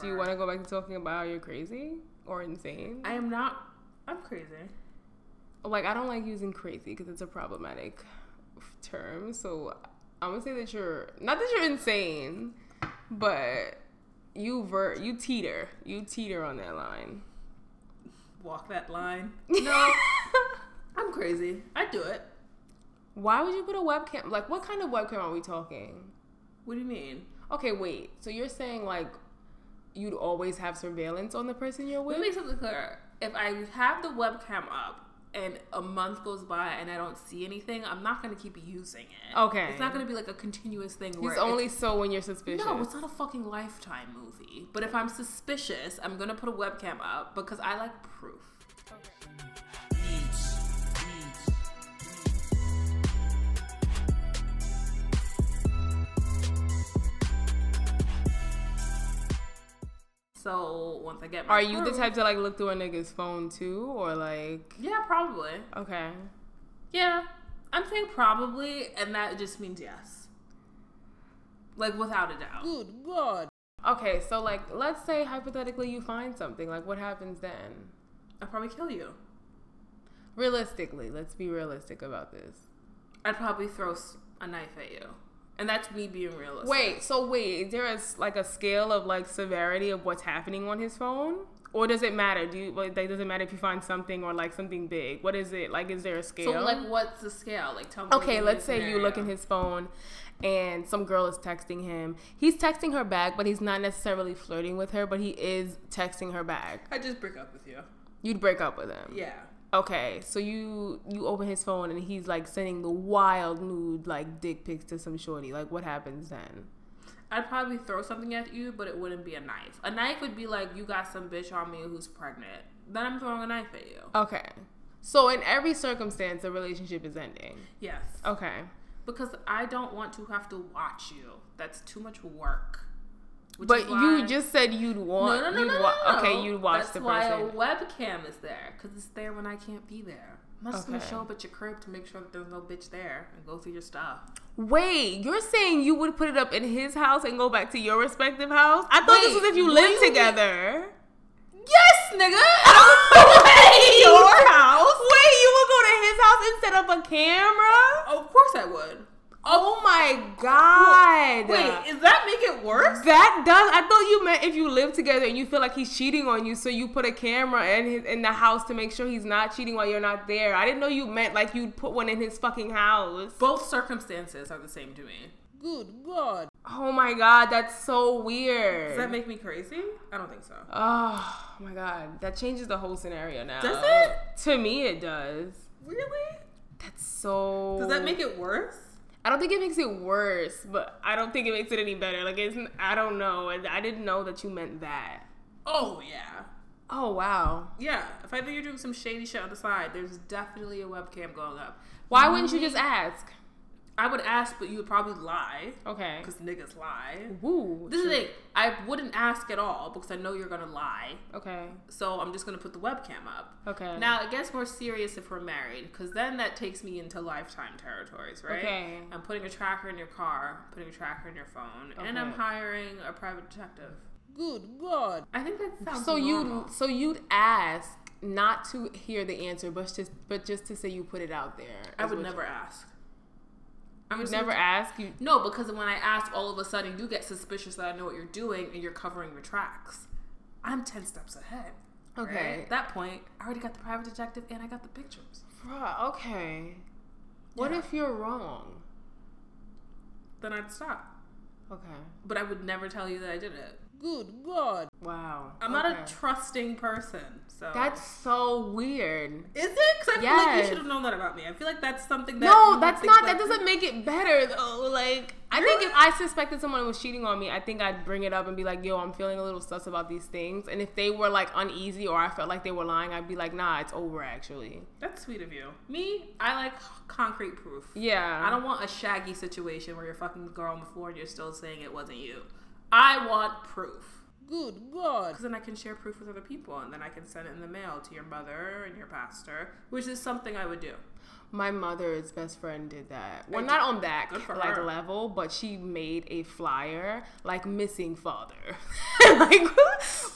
Do you want to go back to talking about how you're crazy or insane? I am not. I'm crazy. Like I don't like using crazy because it's a problematic term. So I'm gonna say that you're not that you're insane, but you ver you teeter you teeter on that line. Walk that line. No, I'm crazy. I do it. Why would you put a webcam? Like, what kind of webcam are we talking? What do you mean? Okay, wait. So you're saying like you'd always have surveillance on the person you're with? Let me make something clear. If I have the webcam up and a month goes by and I don't see anything, I'm not going to keep using it. Okay. It's not going to be like a continuous thing. It's only it's- so when you're suspicious. No, it's not a fucking lifetime movie. But if I'm suspicious, I'm gonna put a webcam up because I like proof. So once I get my Are you the type to like look through a nigga's phone too, or like? Yeah, probably. Okay. Yeah, I'm saying probably, and that just means yes. Like without a doubt. Good God. Okay, so like, let's say hypothetically you find something. Like, what happens then? I'll probably kill you. Realistically, let's be realistic about this. I'd probably throw a knife at you, and that's me being realistic. Wait, so wait, is there a like a scale of like severity of what's happening on his phone, or does it matter? Do you like, does it matter if you find something or like something big? What is it like? Is there a scale? So like, what's the scale? Like, tell me. Okay, let's say you look in his phone and some girl is texting him. He's texting her back, but he's not necessarily flirting with her, but he is texting her back. I just break up with you. You'd break up with him. Yeah. Okay, so you you open his phone and he's like sending the wild nude like dick pics to some shorty. Like what happens then? I'd probably throw something at you, but it wouldn't be a knife. A knife would be like, you got some bitch on me who's pregnant. Then I'm throwing a knife at you. Okay. So in every circumstance the relationship is ending. Yes. Okay. Because I don't want to have to watch you. That's too much work. But you just said you'd want no, no, no, you'd no, wa- no. Okay, you'd watch That's the why a webcam is there because it's there when I can't be there. I'm just gonna show up at your crib to make sure that there's no bitch there and go through your stuff. Wait, you're saying you would put it up in his house and go back to your respective house? I thought this was if you lived together. Yes, nigga. Oh, wait, your house. Wait, you would go to his house and set up a camera? Of course I would. Oh my god! Wait, is that make it worse? that does. I thought you meant if you live together and you feel like he's cheating on you, so you put a camera in his in the house to make sure he's not cheating while you're not there. I didn't know you meant like you'd put one in his fucking house. Both circumstances are the same to me. Good God! Oh my god, that's so weird. Does that make me crazy? I don't think so. Oh my god, that changes the whole scenario now. Does it? To me, it does. Really? That's so. Does that make it worse? I don't think it makes it worse, but I don't think it makes it any better. Like it's, I don't know. I didn't know that you meant that. Oh yeah. Oh wow. Yeah. If I think you're doing some shady shit on the side, there's definitely a webcam going up. Why wouldn't you just ask? I would ask, but you would probably lie Okay. because niggas lie. Woo. This is the thing. I wouldn't ask at all because I know you're gonna lie. Okay. So I'm just gonna put the webcam up. Okay. Now it gets more serious if we're married, because then that takes me into lifetime territories, right? Okay. I'm putting a tracker in your car, putting a tracker in your phone, and I'm hiring a private detective. Good God. I think that sounds So you so you'd ask not to hear the answer, but just but just to say you put it out there. I would never ask. I'm You'd never ask. You. No, because when I ask, all of a sudden you get suspicious that I know what you're doing and you're covering your tracks. I'm ten steps ahead. right? Okay. At that point, I already got the private detective and I got the pictures. Bruh, okay. What Yeah. if you're wrong? Then I'd stop. Okay. But I would never tell you that I did it. Good God. Wow. I'm not a trusting person, so That's so weird. Is it? Because I feel like you should have known that about me. I feel like that's something that. No, that's not. like, That doesn't make it better though. Like, I think if I suspected someone was cheating on me, I think I'd bring it up and be like, "Yo, I'm feeling a little sus about these things." And if they were like uneasy or I felt like they were lying, I'd be like, "Nah, it's over." Actually, That's sweet of you. Me, I like concrete proof. yeah. I don't want a shaggy situation where you're fucking the girl on the floor and you're still saying it wasn't you. I want proof. Good God. Because then I can share proof with other people and then I can send it in the mail to your mother and your pastor, which is something I would do. My mother's best friend did that. Well, I not on that like her. level, but she made a flyer like missing father, like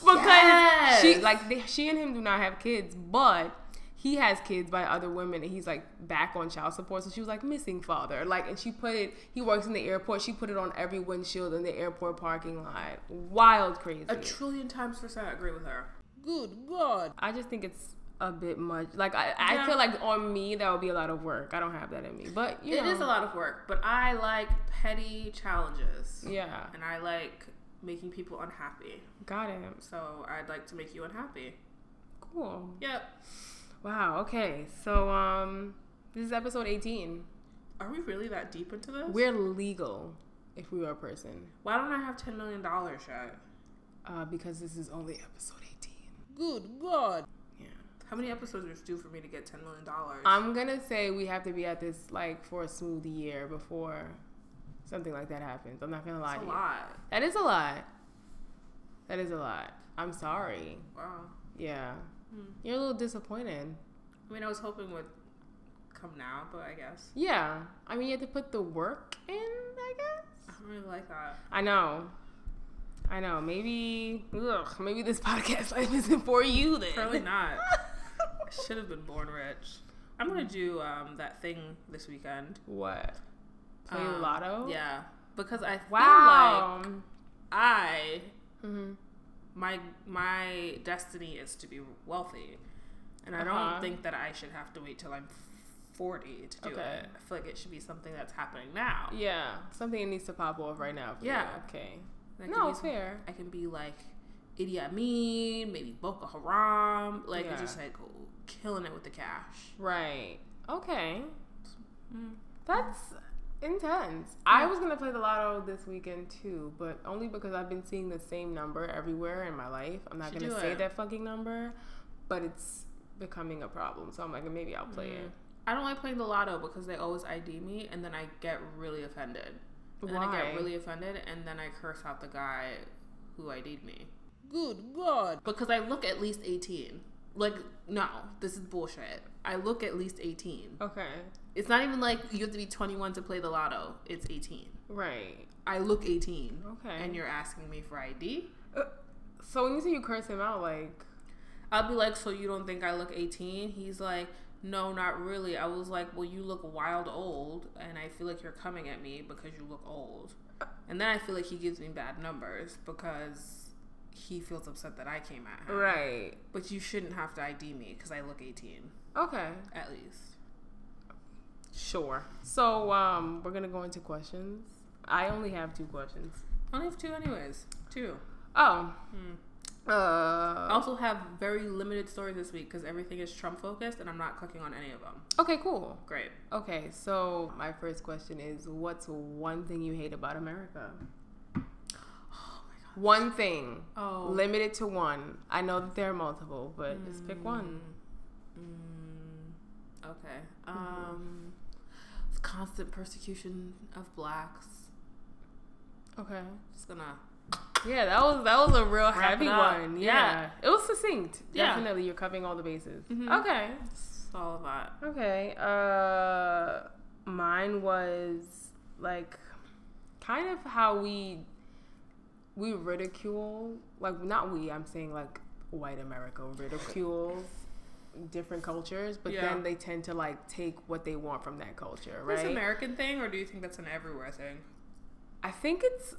because she like they, she and him do not have kids, but he has kids by other women, and he's like back on child support. So she was like missing father, like, and she put it. He works in the airport. She put it on every windshield in the airport parking lot. Wild, crazy. A trillion times percent I agree with her. Good God. I just think it's a bit much. Like I, I Yeah. feel like on me that would be a lot of work. I don't have that in me, but you It know, is a lot of work, but I like petty challenges. Yeah, And I like making people unhappy. got it. So I'd like to make you unhappy. Cool. Yep. Wow. Okay. So um, this is episode eighteen. Are we really that deep into this? We're legal if we were a person, Why don't I have $10 million yet? uh, because this is only episode eighteen. Good God. Yeah. How many episodes is due for me to get $10 million? I'm gonna say we have to be at this like for a smooth year before something like that happens. I'm not gonna lie That's to a you. lot. That is a lot. That is a lot. I'm sorry. Wow. Yeah. Hmm. You're a little disappointed. I mean, I was hoping would come now, but I guess. Yeah. I mean, you have to put the work in, I guess. I don't really like that. I know. I know. Maybe, ugh, maybe this podcast life isn't for you then. Probably not. I should have been born rich. I'm gonna do um, that thing this weekend. what? Play Um, lotto? Yeah, because I feel like I hmm my my destiny is to be wealthy, and I Uh-huh. don't think that I should have to wait till I'm 40 to do Okay. it. I feel like it should be something that's happening now. Yeah. Something that needs to pop off right now. For Yeah. You. Okay. That No, it's fair. I can be like Idi Amin, maybe Boko Haram, like Yeah. just like killing it with the cash. Right. Okay. Mm. That's intense. I was gonna play the lotto this weekend too, but only because I've been seeing the same number everywhere in my life. I'm not Should gonna say it. that fucking number, but it's becoming a problem. So I'm like, maybe I'll play Mm. it. I don't like playing the lotto because they always ID me, and then I get really offended. And then I get really offended, and then I curse out the guy who ID'd me Good God. because I look at least eighteen. Like, no, this is bullshit. I look at least eighteen. Okay. It's not even like you have to be twenty one to play the lotto. It's eighteen. Right. I look eighteen. Okay. And you're asking me for ID? Uh, so when you say you curse him out, like, I'll be like, so you don't think I look 18? He's like, no, not really. I was like, well, you look wild old, and I feel like you're coming at me because you look old. Uh, and then I feel like he gives me bad numbers because he feels upset that I came at him. right. But you shouldn't have to ID me because I look 18, Okay. at least. Sure. So um, we're gonna go into questions. I only have two questions. I only have two, anyways. Two. Oh. Hmm. Uh. I also have very limited stories this week because everything is Trump focused, and I'm not clicking on any of them. Okay. Cool. Great. Okay. So my first question is, what's one thing you hate about America? One thing. Oh. Limited to one. I know that there are multiple, but just pick one. Mm, okay. Um, constant persecution of blacks. Okay. Just gonna. Yeah, that was that was a real heavy one. Yeah. Yeah. It was succinct. Yeah. Definitely, you're covering all the bases. Mhm. Okay. It's all of that. Okay. Uh, mine was like kind of how we we ridicule like not we. I'm saying like white America ridicules different cultures, but Yeah. then they tend to like take what they want from that culture, right? This American thing, or do you think that's an everywhere thing? I think it's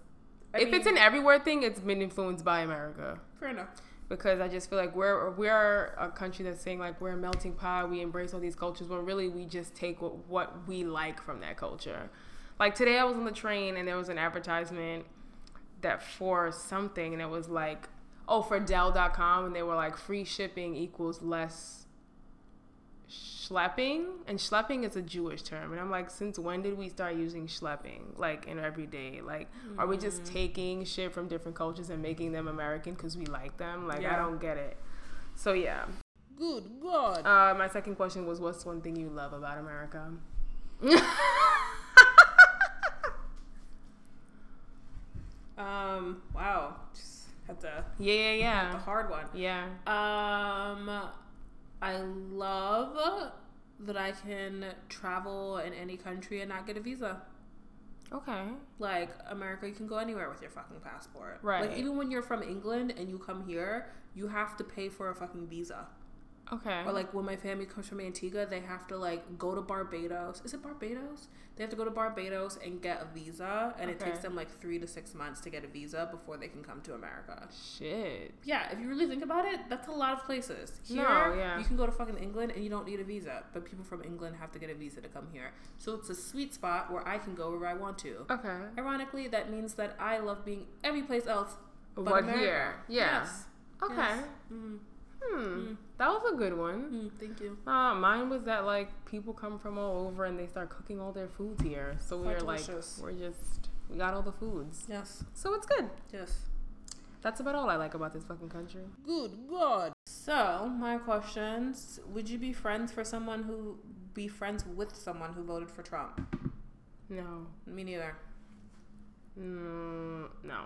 I if it's an everywhere thing, it's been influenced by America. Fair enough. because I just feel like we're we're a country that's saying like we're a melting pot, we embrace all these cultures, when really we just take what, what we like from that culture. Like today, I was on the train and there was an advertisement that for something, and it was like, oh, for Dell.com, and they were like, free shipping equals less schlepping, and schlepping is a Jewish term, and I'm like, since when did we start using schlepping like in everyday? Like, are we just taking shit from different cultures and making them American because we like them? Like, I don't get it. So yeah. Good God. Uh, my second question was, what's one thing you love about America? Um. Wow. Just Had to Yeah, yeah, yeah. the hard one. Yeah. Um, I love that I can travel in any country and not get a visa. Okay. Like America, you can go anywhere with your fucking passport. Right. Like even when you're from England and you come here, you have to pay for a fucking visa. Okay. Or like when my family comes from Antigua, they have to like go to Barbados. Is it Barbados? They have to go to Barbados and get a visa, and it takes them like three to six months to get a visa before they can come to America. Shit. Yeah, if you really think about it, that's a lot of places. Here, No, yeah. you can go to fucking England and you don't need a visa, but people from England have to get a visa to come here. So it's a sweet spot where I can go wherever I want to. Okay. Ironically, that means that I love being every place else but America. here? Yeah. Yes. Okay. Yes. Mm, Hmm. Mm. That was a good one. mm, thank you. Uh, mine was that like people come from all over and they start cooking all their foods here. So Quite we're like, we're just, we got all the foods. Yes. So it's good. Yes. That's about all I like about this fucking country. Good God. So my questions: Would you be friends for someone who be friends with someone who voted for Trump? No. Me neither. Mm, no.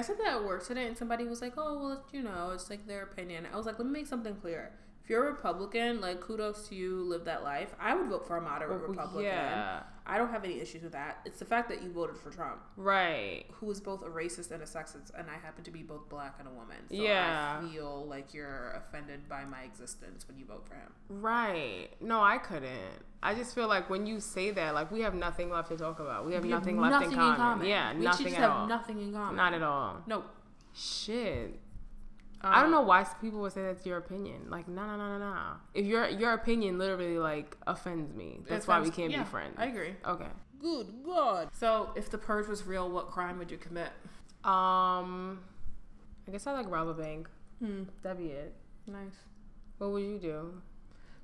I said that at work today, and somebody was like, "Oh, well, you know, it's like their opinion." I was like, "Let me make something clear. If you're a Republican, like, kudos to you, live that life. I would vote for a moderate Well, Republican. Yeah. I don't have any issues with that. It's the fact that you voted for Trump, Right. who is both a racist and a sexist, and I happen to be both black and a woman. So Yeah. I feel like you're offended by my existence when you vote for him. Right. No, I couldn't. I just feel like when you say that, like we have nothing left to talk about. We have We nothing left in common. Yeah, we nothing just at have all. nothing in common. Not at all. No. Shit. I don't know why people would say that's your opinion. Like, no, no, no, no, no. If your your opinion literally like offends me, that's why we can't yeah, be friends. I agree. Okay. Good God. So, if the purge was real, what crime would you commit? Um, I guess I like rob a bank. Hmm. That'd be it. Nice. What would you do?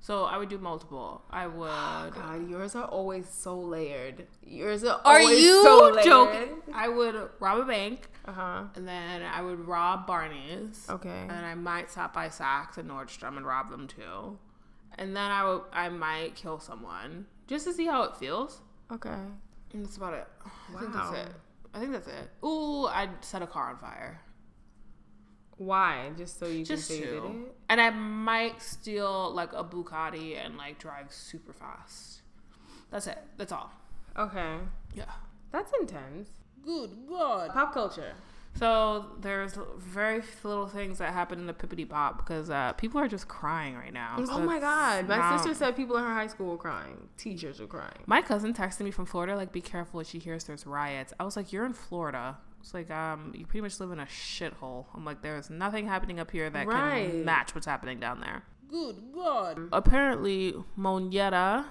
So I would do multiple. I would. God, yours are always so layered. Yours are Are always you so layered. joking? I would rob a bank, Uh huh. and then I would rob Barney's, Okay. and I might stop by Saks and Nordstrom and rob them too, and then I would I might kill someone just to see how it feels. Okay. And that's about it. Wow. I think that's it. I think that's it. Ooh, I'd set a car on fire. Why? Just so you Just can say you did it? And I might steal like a Bugatti and like drive super fast. That's it. That's all. Okay. Yeah. That's intense. Good God. Pop culture. So there's very little things that happen in the Pippity Pop because uh, people are just crying right now. So oh my god. My not- sister said people in her high school were crying. Teachers were crying. My cousin texted me from Florida, like, be careful if she hears there's riots. I was like, you're in Florida. It's like, um, you pretty much live in a shithole. I'm like, there's nothing happening up here that Right. can match what's happening down there. Good God. Apparently, Monyetta.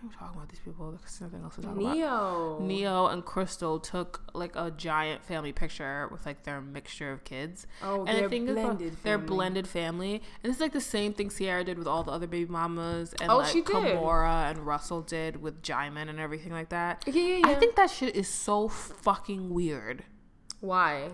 Am I talking about these people? There's nothing else to talk about. Ne-Yo. Ne-Yo and Crystal took like a giant family picture with like their mixture of kids. Oh, and their is, about- blended their family. blended family, and it's like the same thing Sierra did with all the other baby mamas, and Oh, like she did. Kimora and Russell did with Djimon and everything like that. Yeah, yeah, yeah. I think that shit is so fucking weird. Why?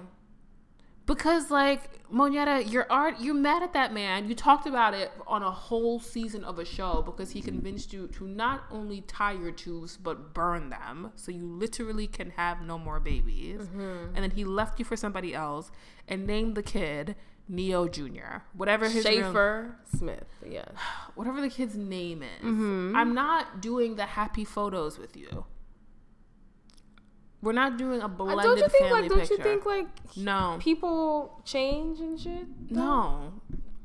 Because like Monyetta, you're art you're mad at that man. You talked about it on a whole season of a show because he convinced you to not only tie your tubes but burn them, so you literally can have no more babies. Mm-hmm. And then he left you for somebody else and named the kid Ne-Yo Junior, whatever his Shaffer Smith. Yes. whatever the kid's name is. Mm-hmm. I'm not doing the happy photos with you. We're not doing a blended don't you think family like? Don't picture. you think like no, people change and shit? no.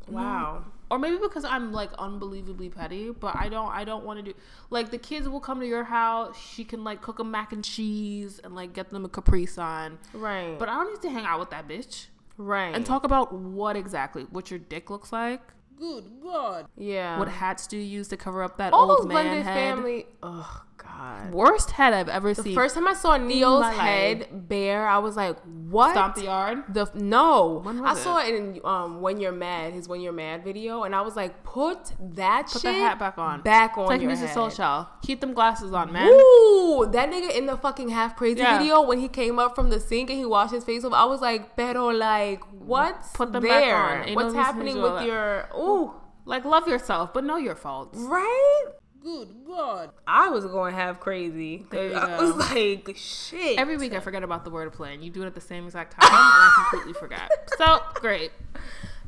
Wow. or maybe because I'm like unbelievably petty, but I don't I don't want to do like the kids will come to your house, she can like cook them mac and cheese and like get them a Capri Sun. Right. But I don't need to hang out with that bitch right. and talk about what exactly what your dick looks like. Good God. Yeah. What hats do you use to cover up that All old those man blended head? family. Oh God. Worst head I've ever seen. The seen. first time I saw Ne-Yo's head bare, I was like, "What?" Stomp the yard. The no, I was saw it in um when you're mad, his when you're mad video, and I was like, "Put that Put shit the hat back on. back on It's like your Mrs. head." Keep them glasses on, man. Ooh, that nigga in the fucking half crazy Yeah. video when he came up from the sink and he washed his face off, I was like, "Pero like, what's Put them back on. Ain't What's no happening with your ooh?" Like love yourself, but know your faults. Right? Good God. I was going half crazy. There you I go. was like, shit. Every week I forget about the word play, and you do it at the same exact time, and I completely forgot. So great.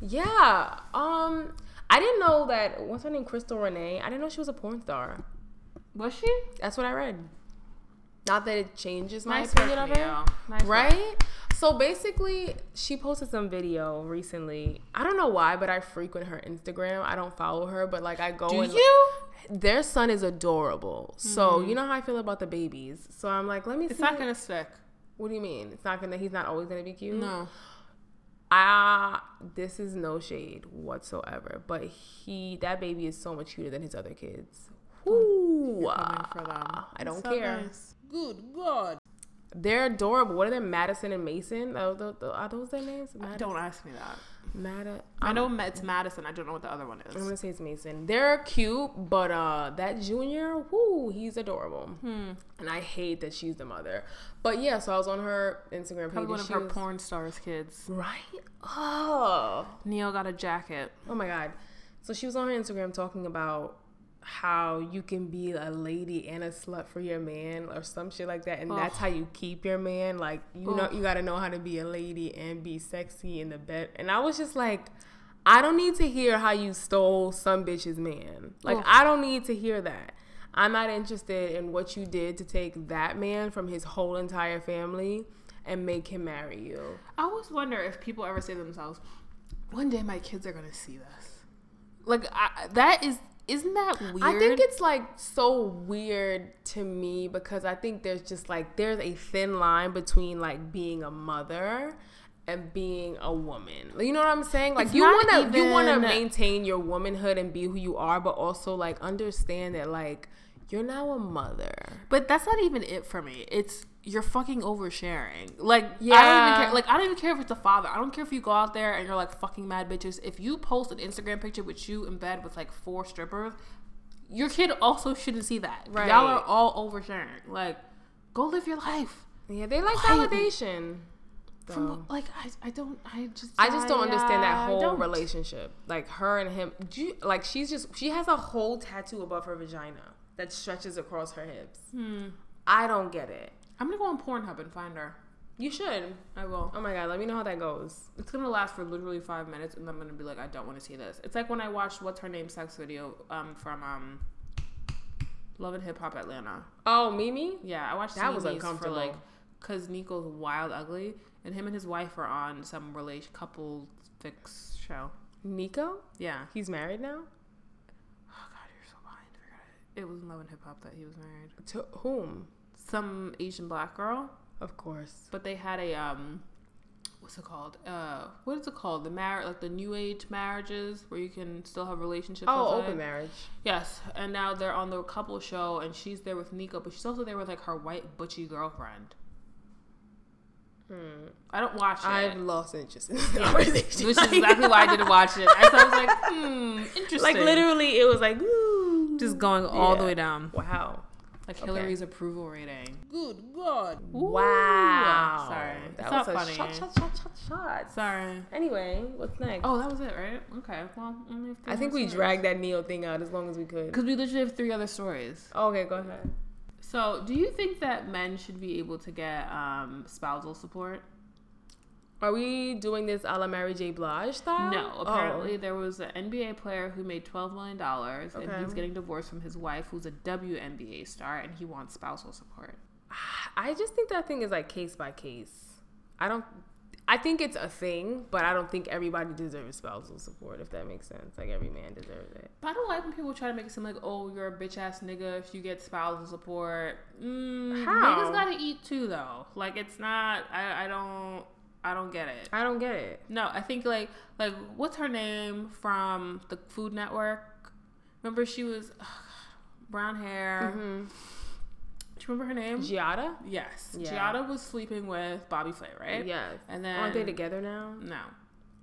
yeah. Um, I didn't know that. What's her name? Crystal Renay. I didn't know she was a porn star. Was she? That's what I read. Not that it changes my Nice opinion of her. Leo. Nice work. So basically, she posted some video recently. I don't know why, but I frequent her Instagram. I don't follow her, but like I go Do and you? their son is adorable. So you know how I feel about the babies. So I'm like, let me see. It's not gonna stick. what do you mean? It's not gonna. He's not always gonna be cute. No. Ah, this is no shade whatsoever. But he, that baby is so much cuter than his other kids. Ooh, Coming for them. I don't So care. nice. Good God. They're adorable. What are they? Madison and Mason. Are those, are those their names? Mad- Don't ask me that. Mad- I know it's Madison. I don't know what the other one is. I'm gonna say it's Mason. They're cute, but uh, that junior, whoo, he's adorable. Hmm. And I hate that she's the mother. But yeah, so I was on her Instagram page. Probably one of her was- porn stars kids. Right? Oh, Neil got a jacket. oh my god. So she was on her Instagram talking about how you can be a lady and a slut for your man or some shit like that. And that's how you keep your man. Like you know you got to know how to be a lady and be sexy in the bed. And i was just like i don't need to hear how you stole some bitch's man. Like Ugh. i don't need to hear that. I'm not interested in what you did to take that man from his whole entire family and make him marry you. I always wonder if people ever say to themselves, "One day my kids are gonna see this." Like I, that is, isn't that weird? I think it's like so weird to me because I think there's just like there's a thin line between like being a mother and being a woman. You know what I'm saying? Like It's you want to you want to maintain your womanhood and be who you are, but also like understand that like you're now a mother. But that's not even it for me. It's you're fucking oversharing. Like yeah. I don't even care. Like I don't even care if it's a father. I don't care if you go out there and you're like fucking mad bitches. If you post an Instagram picture with you in bed with like four strippers, your kid also shouldn't see that. Right. Y'all are all oversharing. Like, go live your life. Yeah, they like Quietly. validation. From like I, I don't I just I just don't understand that whole relationship. Like her and him. Do you, like she's just she has a whole tattoo above her vagina that stretches across her hips. Hmm. I don't get it. I'm gonna go on Pornhub and find her. You should. I will. Oh my god, let me know how that goes. It's gonna last for literally five minutes, and I'm gonna be like, I don't want to see this. It's like when I watched what's her name sex video um from um Love and Hip Hop Atlanta. Oh, Mimi? Yeah, I watched That was uncomfortable. for like because Nikko's wild ugly, and him and his wife are on some relation couple fix show. Nikko? Yeah. He's married now? Oh god, you're so behind. I forgot it. Was in Love and Hip Hop that he was married. To whom? Some Asian black girl, Of course. but they had a um. What's it called? Uh, what is it called? The marriage, like the new age marriages, where you can still have relationships. Oh, open marriage. Yes, and now they're on the couple show, and she's there with Nikko, but she's also there with like her white butchy girlfriend. Hmm. I don't watch it, I've lost interest in this conversation. which is exactly why I didn't watch it. And so I was like, hmm, interesting. Like literally, it was like, ooh. Just going all the way down, Wow. like Hillary's approval rating. Good God. Wow. Sorry. That It's was not a funny. shot, shot, shot, shot, shot. Sorry. Anyway, what's next? Oh, that was it, right? Okay. Well, only I think we dragged that Ne-Yo thing out as long as we could. because we literally have three other stories. Okay, go ahead. So, do you think that men should be able to get um, spousal support? Are we doing this a la Mary J. Blige style? No, Oh. apparently there was an NBA player who made twelve million dollars, and he's getting divorced from his wife, who's a WNBA star, and he wants spousal support. I just think that thing is like case by case. I don't. I think it's a thing, but I don't think everybody deserves spousal support. If that makes sense, like every man deserves it. But I don't like when people try to make it seem like, oh, you're a bitch ass nigga if you get spousal support. Mm, How? Niggas gotta eat too, though. Like it's not. I, I don't. I don't get it. I don't get it. No, I think like like what's her name from the Food Network? Remember she was ugh, brown hair. Mm-hmm. Do you remember her name? Giada? yes, Yeah. Giada was sleeping with Bobby Flay, right? Yes. And then Aren't they together now? No.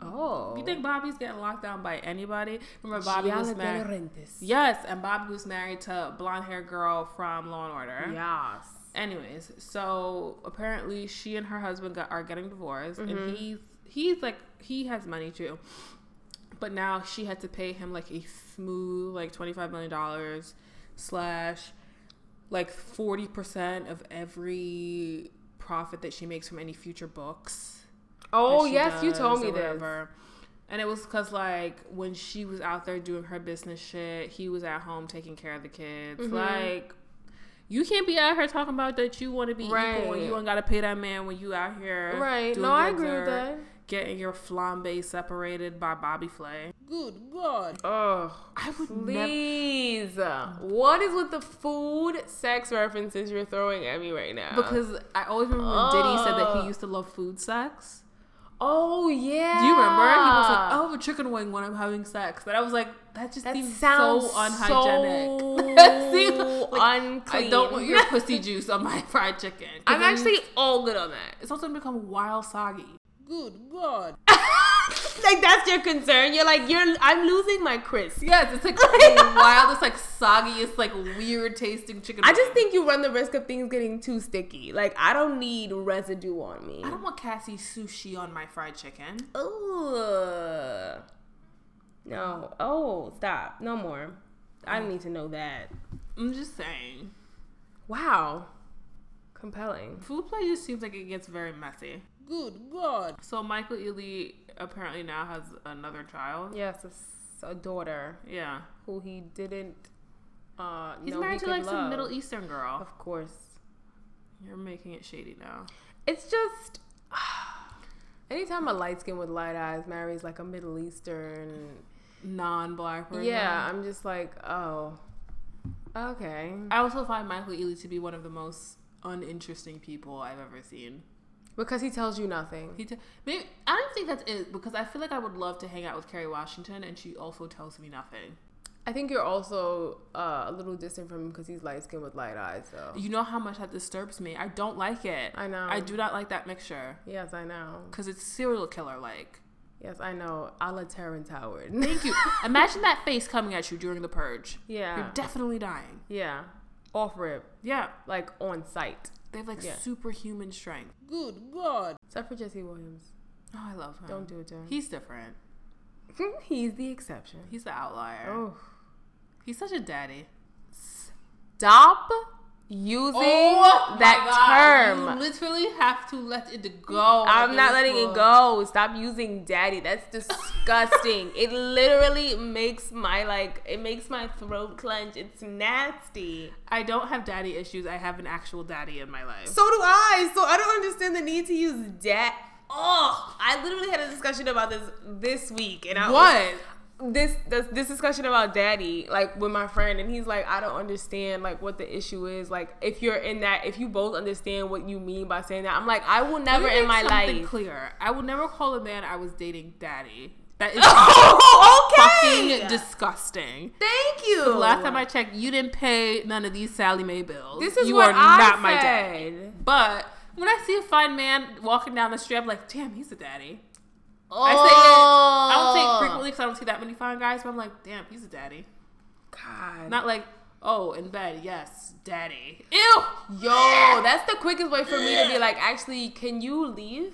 Oh. You think Bobby's getting locked down by anybody? Remember Bobby was Giada De married. Yes, and Bobby was married to blonde hair girl from Law and Order. Yes. Anyways, so apparently she and her husband got, are getting divorced, Mm-hmm. and he's he's like he has money too, but now she had to pay him like a smooth like twenty five million dollars slash like 40% of every profit that she makes from any future books. Oh yes, you told me this. And it was because, like, when she was out there doing her business shit, he was at home taking care of the kids. Mm-hmm. Like, you can't be out here talking about that you want to be equal and you ain't got to pay that man when you out here. Right. doing No, I your agree with that. Getting your flambe separated by Bobby Flay. Good God. Oh, I would never. please. What is with the food sex references you're throwing at me right now? Because I always remember when Diddy said that he used to love food sex. Oh yeah. Do you remember? He was like, "I'll have a chicken wing when I'm having sex," and I was like, "That just that seems so unhygienic." So That seems like, unclean. I don't want your pussy juice on my fried chicken. I'm actually all good on that. It's also gonna become wild soggy. Good God. Like that's your concern. You're like you're. I'm losing my crisp. Yes, it's like the wildest, like soggiest, like weird tasting chicken. I just think you run the risk of things getting too sticky. Like I don't need residue on me. I don't want Cassie sushi on my fried chicken. Ugh. No. Oh, stop. No more. I don't need to know that. I'm just saying. Wow. Compelling. Food play just seems like it gets very messy. Good God. So Michael Ealy apparently now has another child. Yes, it's a daughter Yeah. who he didn't. Uh, He's married he to like some. Middle Eastern girl. Of course. You're making it shady now. It's just. Anytime a light skin with light eyes marries like a Middle Eastern, Non-black person. yeah, I'm just like, oh, okay. I also find Michael Ealy to be one of the most uninteresting people I've ever seen. Because he tells you nothing. He t- maybe I don't think that's it because I feel like I would love to hang out with Kerry Washington and she also tells me nothing. I think you're also uh, a little distant from him because he's light skinned with light eyes. So You know how much that disturbs me. I don't like it. I know. I do not like that mixture yes, I know. because it's serial killer like. Yes, I know. A la Terrence Howard. Thank you. Imagine that face coming at you during the purge. yeah, You're definitely dying. yeah, off rip, Yeah, like on site. They have like Yeah. superhuman strength. Good God. Except for Jesse Williams. Oh, I love him. Don't do it to him. He's different. he's the exception. He's the outlier. Oh, He's such a daddy. stop using oh that term. Oh You literally have to let it go. I'm not letting it go. Stop using daddy. That's disgusting. it literally makes my like it makes my throat clench. It's nasty. I don't have daddy issues. I have an actual daddy in my life. So do I. So I don't understand the need to use dad. Oh, I literally had a discussion about this this week, and I what? This, this this discussion about daddy like with my friend and he's like i don't understand like what the issue is like if you're in that if you both understand what you mean by saying that i'm like i will never in my life clear. I will never call a man I was dating daddy. That is oh okay fucking disgusting. thank you Last time I checked, you didn't pay none of these Sallie Mae bills. this is you what are I not my said. daddy. But when I see a fine man walking down the street, I'm like, damn, he's a daddy. I say it. I don't say it Oh. frequently because I don't see that many fine guys, but I'm like, damn, he's a daddy. God. Not like, oh, in bed, yes, daddy. Ew. Yo, that's the quickest way for me to be like, actually, can you leave?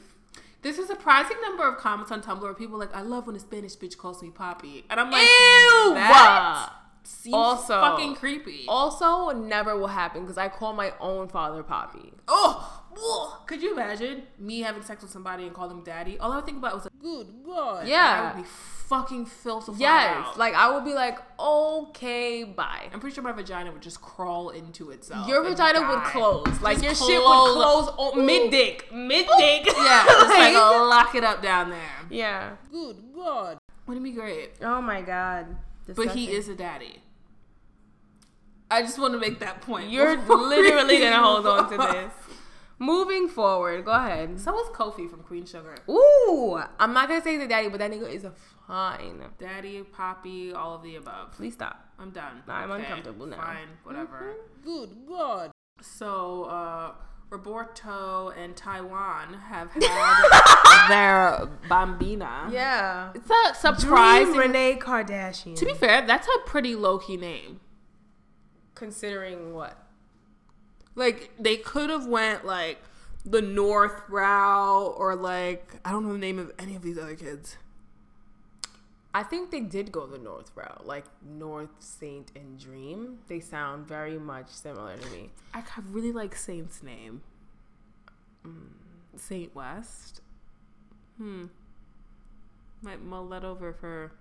There's a surprising number of comments on Tumblr where people are like, I love when a Spanish bitch calls me Poppy. And I'm like, Ew! that seems Also- fucking creepy. Also, never will happen because I call my own father Poppy. Oh, could you imagine me having sex with somebody and call them daddy? All I would think about was like, Good God. Yeah. I would be fucking filthy. Yes. out. Like I would be like, okay, bye. I'm pretty sure my vagina would just crawl into itself. Your vagina would close. Like Just your shit would close. close on mid dick. Mid dick. Yeah, just like lock it up down there. yeah. Good God. Wouldn't it be great? Oh my god. But he is a daddy. I just want to make that point. You're literally gonna hold on to this. Moving forward, go ahead. So was Kofi from Queen Sugar. Ooh, I'm not gonna say the daddy, but that nigga is a fine. Daddy, Poppy, all of the above. Please stop. I'm done. I'm uncomfortable now. Fine, whatever. Good God. So, uh, Roberto and Taiwan have had their bambina. Yeah. It's a surprise. Renee Kardashian. To be fair, that's a pretty low key name. considering what? Like they could have went like the North route or like I don't know the name of any of these other kids. I think they did go the North route, like North, Saint, and Dream. They sound very much similar to me. I really like Saint's name. Saint West. Hmm. Might mull that over for.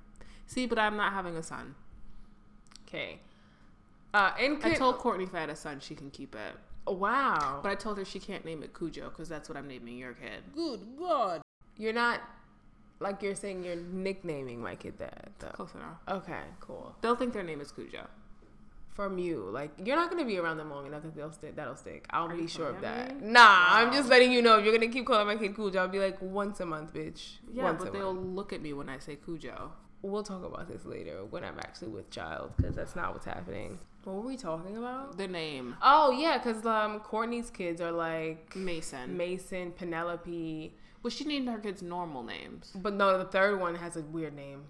See, but I'm not having a son. Okay. Uh, in I told Courtney if I had a son, she can keep it. wow, But I told her she can't name it Cujo because that's what I'm naming your kid. Good God. you're not like you're saying you're nicknaming my kid that. Though. Close enough. Okay, cool. They'll think their name is Cujo. From you, like you're not gonna be around them long enough that they'll stick. That'll stick. I'll Are be sure of that. me? Nah, I'm just letting you know. If you're gonna keep calling my kid Cujo, I'll be like once a month, bitch. Yeah, once but they'll month. look at me when I say Cujo. We'll talk about this later when I'm actually with child, because that's not what's happening. What were we talking about? The name Oh yeah, because um, Kourtney's kids are like Mason. Mason, Penelope, Well, she named her kids normal names. but no, the third one has a weird name.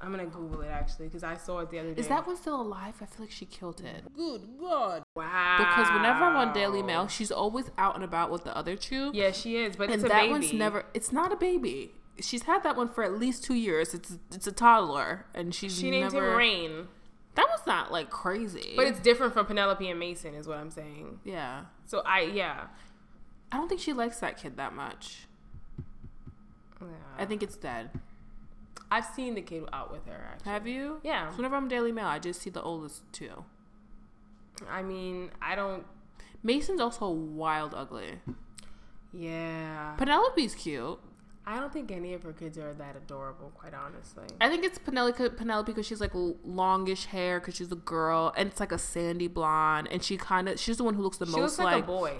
I'm gonna Google it actually because I saw it the other day. Is that one still alive? I feel like she killed it. Good God. wow? Because whenever I'm on Daily Mail, she's always out and about with the other two. yeah, she is, but and it's a that baby. one's never. It's not a baby. She's had that one for at least two years. It's it's a toddler, and she's She named never. him Reign, That was not like crazy. but it's different from Penelope and Mason, is what I'm saying. yeah. So I yeah. I don't think she likes that kid that much. Yeah. I think it's dead. I've seen the kid out with her. Actually. Have you? Yeah. So whenever I'm Daily Mail, I just see the oldest two. I mean, I don't. Mason's also wild ugly. Yeah. Penelope's cute. I don't think any of her kids are that adorable, quite honestly. I think it's Penelope Penelope because she's like longish hair because she's a girl and it's like a sandy blonde and she kind of she's the one who looks the She most looks like, like, a boy.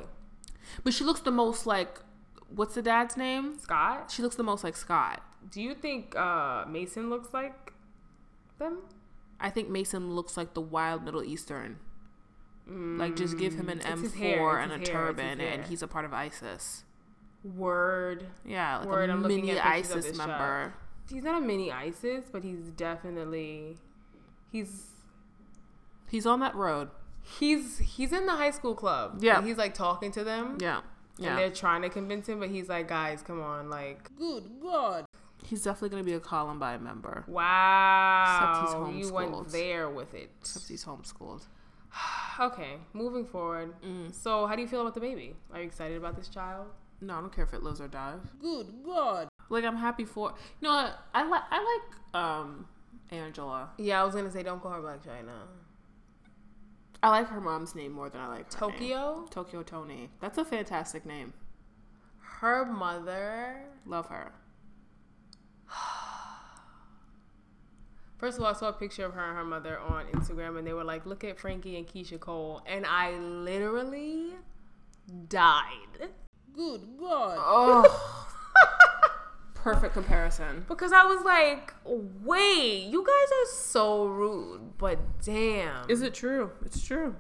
but she looks the most like what's the dad's name? Scott, She looks the most like Scott. do you think uh, Mason looks like them? I think Mason looks like the wild Middle Eastern. Like just give him an Mm, It's M4 and a hair, turban and he's a part of ISIS. Word. Yeah, like Word, a I'm mini ISIS shot. member. He's not a mini ISIS, but he's definitely he's He's on that road. he's he's in the high school club. Yeah. He's like talking to them. Yeah. And Yeah. they're trying to convince him, but he's like, guys, come on, like Good God. He's definitely going to be a Columbine member. wow. Except he's homeschooled. You went homeschooled. there with it. Except he's homeschooled. Okay, moving forward. Mm. So, how do you feel about the baby? Are you excited about this child? No, I don't care if it lives or dies. Good God. Like I'm happy for. You know what? I like I like um Angela. Yeah, I was gonna say don't call her Blac Chyna. I like her mom's name more than I like her name. Tokyo. Tokyo Toni. That's a fantastic name. Her mother. Love her. First of all, I saw a picture of her and her mother on Instagram, and they were like, "Look at Frankie and Keyshia Cole," and I literally died Good God. Oh. Perfect comparison. because I was like, "Wait, you guys are so rude." But damn, Is it true? It's true.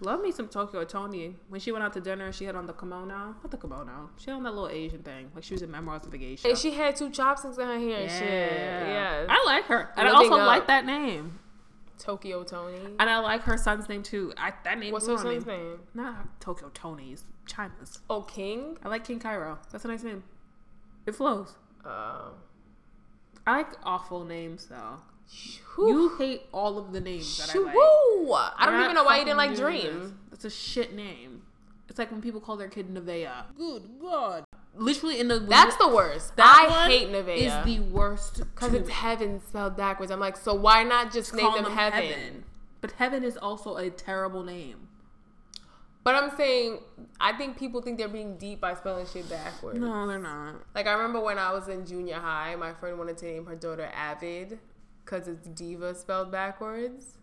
Love me some Tokyo Toni. When she went out to dinner, she had on the kimono. Not the kimono. She had on that little Asian thing, like she was in Memoirs of a Geisha. and she had two chopsticks in her hair and shit. Yeah, I like her, and I also up. like that name. Tokyo Toni. And I like her son's name too. I, that name What's her son's name? Not Tokyo Toni's. Chyna's. Oh, King. I like King Cairo. That's a nice name. It flows. Uh, I like awful names though. whew. You hate all of the names that I like. I don't We're even know why you didn't like Dream. That's a shit name. It's like when people call their kid Nevaeh. Good God. Literally in the That's the worst. that I hate Nevaeh. Is the worst Because it's heaven spelled backwards. I'm like, so why not just name Call them heaven? But heaven is also a terrible name. But I'm saying, I think people think they're being deep by spelling shit backwards. No, they're not. Like, I remember when I was in junior high, my friend wanted to name her daughter Avid because it's diva spelled backwards.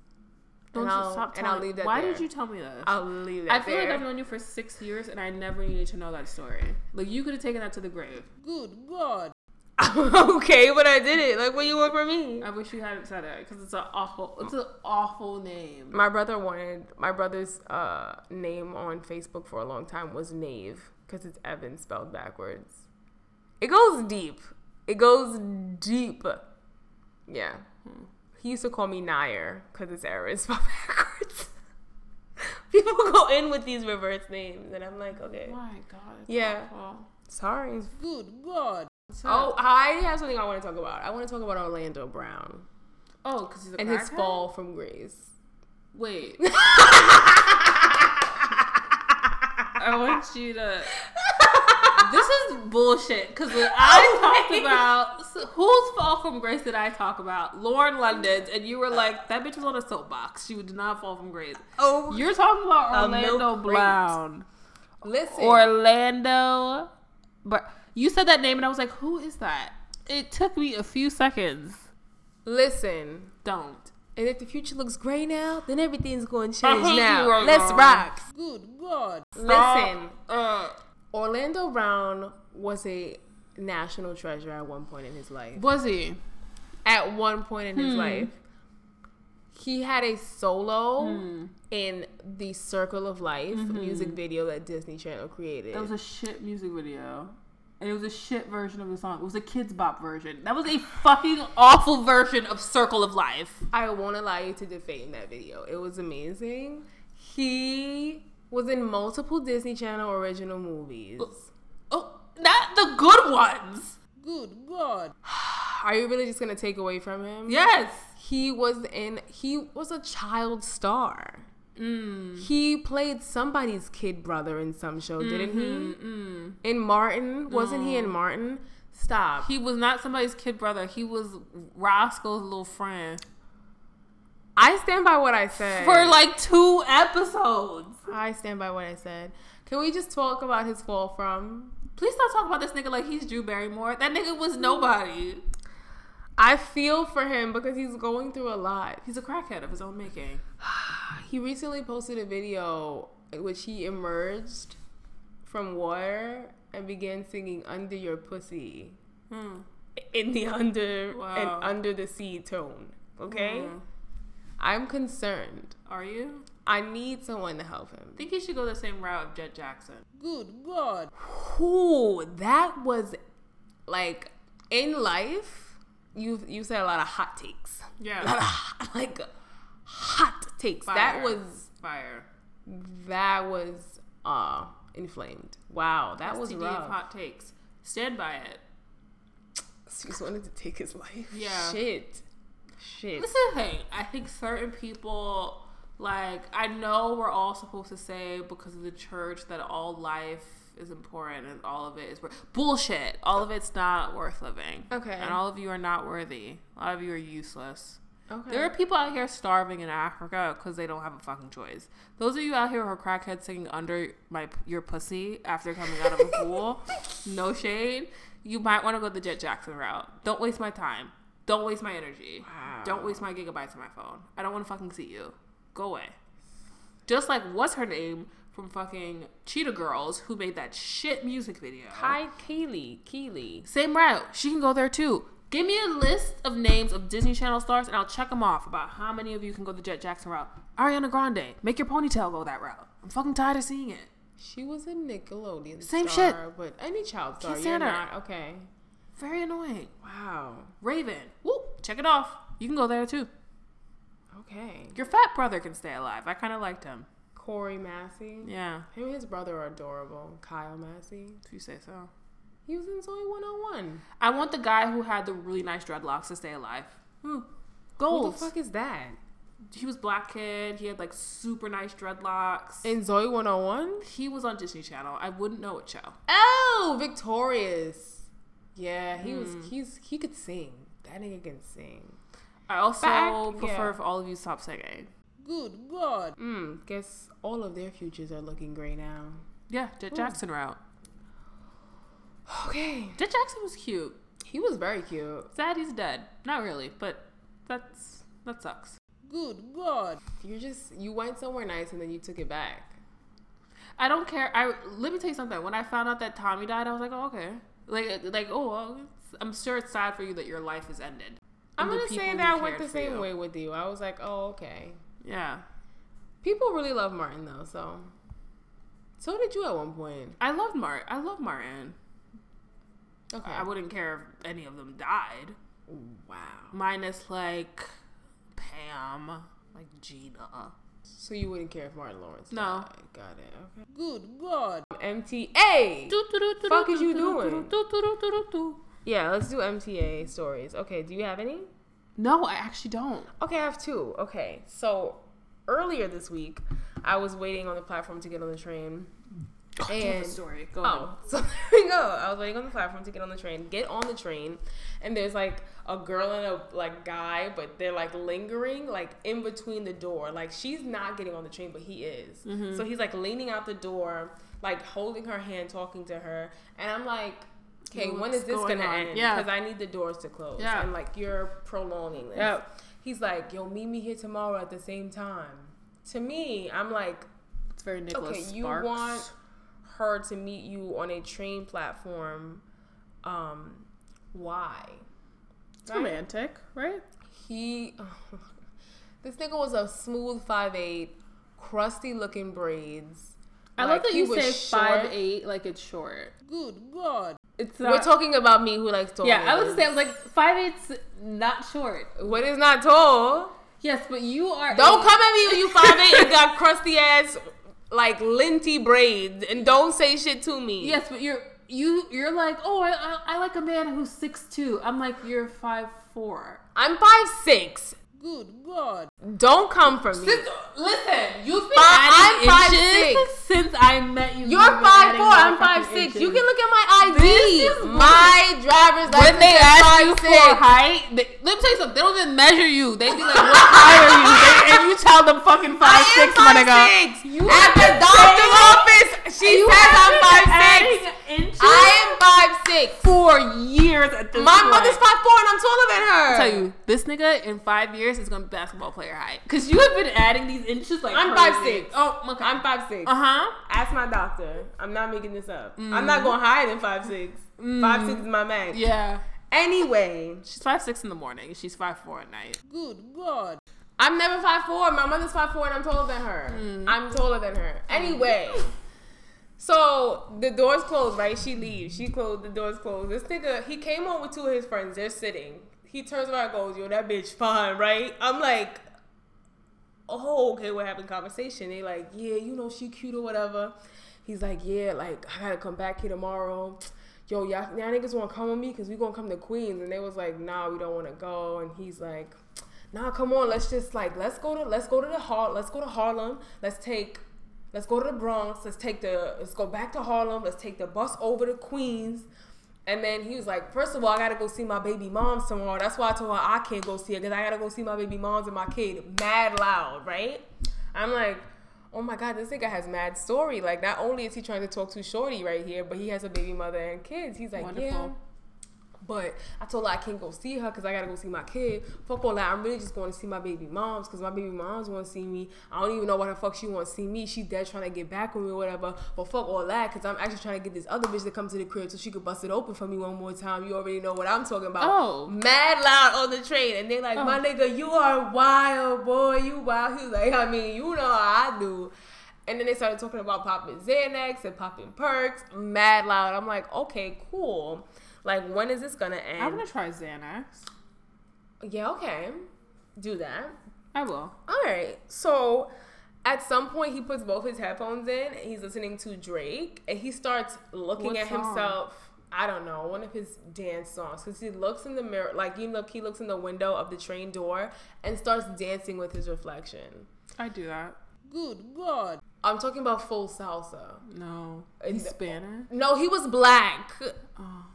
Don't and you I'll, stop and I'll leave that Why there. did you tell me this? I'll leave that I feel there. like I've known you for six years and I never needed to know that story. Like you could have taken that to the grave. Good God. okay, but I did it. Like, what you want from me? I wish you hadn't said it because it's an awful, it's an awful name. My brother wanted my brother's uh, name on Facebook for a long time was Nave because it's Evan spelled backwards. It goes deep. It goes deep. Yeah. He used to call me Nair because it's Aaron spelled backwards. People go in with these reverse names, and I'm like, okay, My God. it's Yeah. awful. sorry. Good God. Oh, I have something I want to talk about. I want to talk about Orlando Brown oh, because he's a and his fall from grace. Wait. I want you to. This is bullshit because I talked about so whose fall from grace did I talk about? Lauren London's, and you were like, that bitch was on a soapbox. She did not fall from grace. Oh, You're talking about Orlando. Brown. listen. Orlando, but you said that name, and I was like, who is that? It took me a few seconds. listen. Don't. And if the future looks gray now, then everything's going to change now. right Let's now. rock. Good God. Listen, Uh, Orlando Brown was a national treasure at one point in his life. was he? At one point in his Hmm. life, he had a solo Hmm. in the Circle of Life music video that Disney Channel created. Mm-hmm. That was a shit music video. And it was a shit version of the song. It was a Kidz Bop version. That was a fucking awful version of Circle of Life. I won't allow you to defame that video. It was amazing. He was in multiple Disney Channel original movies. Oh, not the good ones. Good God. Are you really just gonna take away from him? Yes. He was in. He was a child star. Mm. He played somebody's kid brother in some show, didn't Mm-mm. he? Mm-hmm, mm. In Martin, wasn't he in Martin? Stop. He was not somebody's kid brother. He was Roscoe's little friend I stand by what I said. for like two episodes. I stand by what I said. Can we just talk about his fall from? Please stop talking about this nigga like he's Drew Barrymore. That nigga was mm. nobody. I feel for him because he's going through a lot. He's a crackhead of his own making. He recently posted a video in which he emerged from water and began singing "Under Your Pussy" Hmm. in the under Wow. and under the sea tone. Okay, Hmm. I'm concerned. Are you? I need someone to help him. I think he should go the same route of Jett Jackson. Good God. Whew, that was like in life. you've you said a lot of hot takes. Yeah. of, like hot takes. That was fire. that was uh inflamed. Wow, that was STD of rough. hot takes. Stand by it. He just wanted to take his life. Yeah. Shit. Shit. This is the thing. I think certain people, like, I know we're all supposed to say because of the church that all life is important and all of it is worth bullshit. All of it's not worth living. Okay. And all of you are not worthy. A lot of you are useless. Okay. There are people out here starving in Africa because they don't have a fucking choice. Those of you out here who are crackheads singing under my your pussy after coming out of a pool, no shade. You might want to go the Jett Jackson route. Don't waste my time. Don't waste my energy. Wow. Don't waste my gigabytes on my phone. I don't want to fucking see you. Go away. Just like what's her name from fucking Cheetah Girls who made that shit music video. Hi, Kiely. Kiely. Same route. She can go there too. Give me a list of names of Disney Channel stars and I'll check them off about how many of you can go the Jett Jackson route. Ariana Grande, make your ponytail go that route. I'm fucking tired of seeing it. She was a Nickelodeon Same star, shit. but any child star. Can't You're not okay. Very annoying. Wow. Raven, whoop, check it off. You can go there too. Okay. Your fat brother can stay alive. I kind of liked him. Corey Massey. Yeah, Him and his brother are adorable. Kyle Massey. if you say so. He was in Zoey 101. I want the guy who had the really nice dreadlocks to stay alive. Hmm. Who Gold. the fuck is that? He was black kid. He had like super nice dreadlocks. In Zoey 101? he was on Disney Channel. I wouldn't know what show. Oh, Victorious. Yeah, he was. Hmm. He's he could sing. That nigga can sing. I also Back- prefer yeah. if all of you stop singing. Good God. Mm, guess all of their futures are looking gray now. Yeah, Jett Jackson route. Okay. Jett Jackson was cute. He was very cute. Sad he's dead. Not really, but that's that sucks. Good God. You just you went somewhere nice and then you took it back. I don't care. I let me tell you something. When I found out that Tommy died, I was like, oh okay. Like like oh, well, I'm sure it's sad for you that your life is ended. I'm gonna say that I went the same you. way with you. I was like, oh okay. Yeah, People really love Martin though, so. So did you at one point. I loved Mart. I love Martin. Okay. I wouldn't care if any of them died, wow. minus like Pam, like Gina. So you wouldn't care if Martin Lawrence No. died. Got it. Okay. Good God. MTA. Fuck is you doing? Yeah, let's do MTA stories. Okay, do you have any? No, I actually don't. Okay, I have two. Okay, so earlier this week, I was waiting on the platform to get on the train. Do you have a And story? Go oh, so there we go. I was waiting on the platform to get on the train. Get on the train, and there's like a girl and a like guy, but they're like lingering like in between the door. Like she's not getting on the train, but he is. Mm-hmm. So he's like leaning out the door, like holding her hand, talking to her, and I'm like. Okay, when is this going gonna on? end? Yeah. Because I need the doors to close. Yeah. And like you're prolonging this. He's like, yo, meet me here tomorrow at the same time. To me, I'm like, It's very Nicholas okay, you Sparks. want her to meet you on a train platform. Um, why? it's romantic, right? He, this nigga was a smooth five eight, crusty looking braids. I Like, love that you say five eight like it's short. Good God. It's We're talking about me who likes tall. Yeah, I was niggas. saying like five eight's not short. What is not tall? Yes, but you are. Don't come at me when you five eight and got crusty ass like linty braids, and don't say shit to me. Yes, but you're you you're like oh I, I I like a man who's six two. I'm like you're five four. I'm five six. Good God. Don't come for me. Since, listen, you've been Fi- adding I'm inches 5'6". since I met you. You're five four. I'm five six. inches. You can look at my ID. This is my driver's license. when they ask you 5'6". for height, they, let me tell you something. They don't even measure you. They be like, "What height are you?" They, and you tell them fucking five am six, my nigga. You At the doctor's office, she You says I'm five six. Inches I am five six. for years at this My point. mother's five four, and I'm taller than her. I tell you, this nigga in five years is gonna be basketball player height. Cause you have been adding these inches like I'm crazy. 5'6". Oh, okay. I'm five six. uh huh. Ask my doctor. I'm not making this up. I'm not mm. going higher than five six. Five six is my mm. max. Yeah. Anyway, She's five six in the morning. She's five four at night. Good God. I'm never five four. My mother's five four, and I'm taller than her. Mm. I'm taller than her. Anyway, so the doors closed. Right? She leaves. She closed. The doors closed. This nigga, he came home with two of his friends. They're sitting. He turns around, and goes, "Yo, that bitch fine, right?" I'm like, "Oh, okay." We're having conversation. They like, "Yeah, you know, she cute or whatever." He's like, "Yeah, like I gotta come back here tomorrow." Yo, y'all, y'all niggas want to come with me because we gonna come to Queens, and they was like, "Nah, we don't want to go." And he's like, nah, come on, let's just like let's go to let's go to the Har let's go to Harlem. Let's take let's go to the Bronx. Let's take the let's go back to Harlem. Let's take the bus over to Queens. And then he was like, first of all, I gotta go see my baby mom tomorrow. That's why I told her I can't go see her because I gotta go see my baby moms and my kid. Mad loud, right? I'm like, oh my god, this nigga has mad story. Like, not only is he trying to talk to Shorty right here, but he has a baby mother and kids. He's like, Wonderful. yeah. But I told her I can't go see her because I gotta go see my kid. Fuck all that. I'm really just going to see my baby moms because my baby moms want to see me. I don't even know why the fuck she want to see me. She dead trying to get back with me or whatever. But fuck all that because I'm actually trying to get this other bitch to come to the crib so she could bust it open for me one more time. You already know what I'm talking about. Oh. mad loud on the train, and they like, my Oh. nigga, you are wild, boy. You wild. He was like, I mean, you know how I do. And then they started talking about popping Xanax and popping perks, mad loud. I'm like, okay, cool. Like, when is this gonna end? I'm gonna try Xanax. Yeah, okay. Do that. I will. All right. So at some point, he puts both his headphones in and he's listening to Drake and he starts looking What at song? himself. I don't know, one of his dance songs. Because he looks in the mirror, like, you look, he looks in the window of the train door and starts dancing with his reflection. I do that. Good God. I'm talking about full salsa. No. And- He's Spanish. No, he was black. Oh.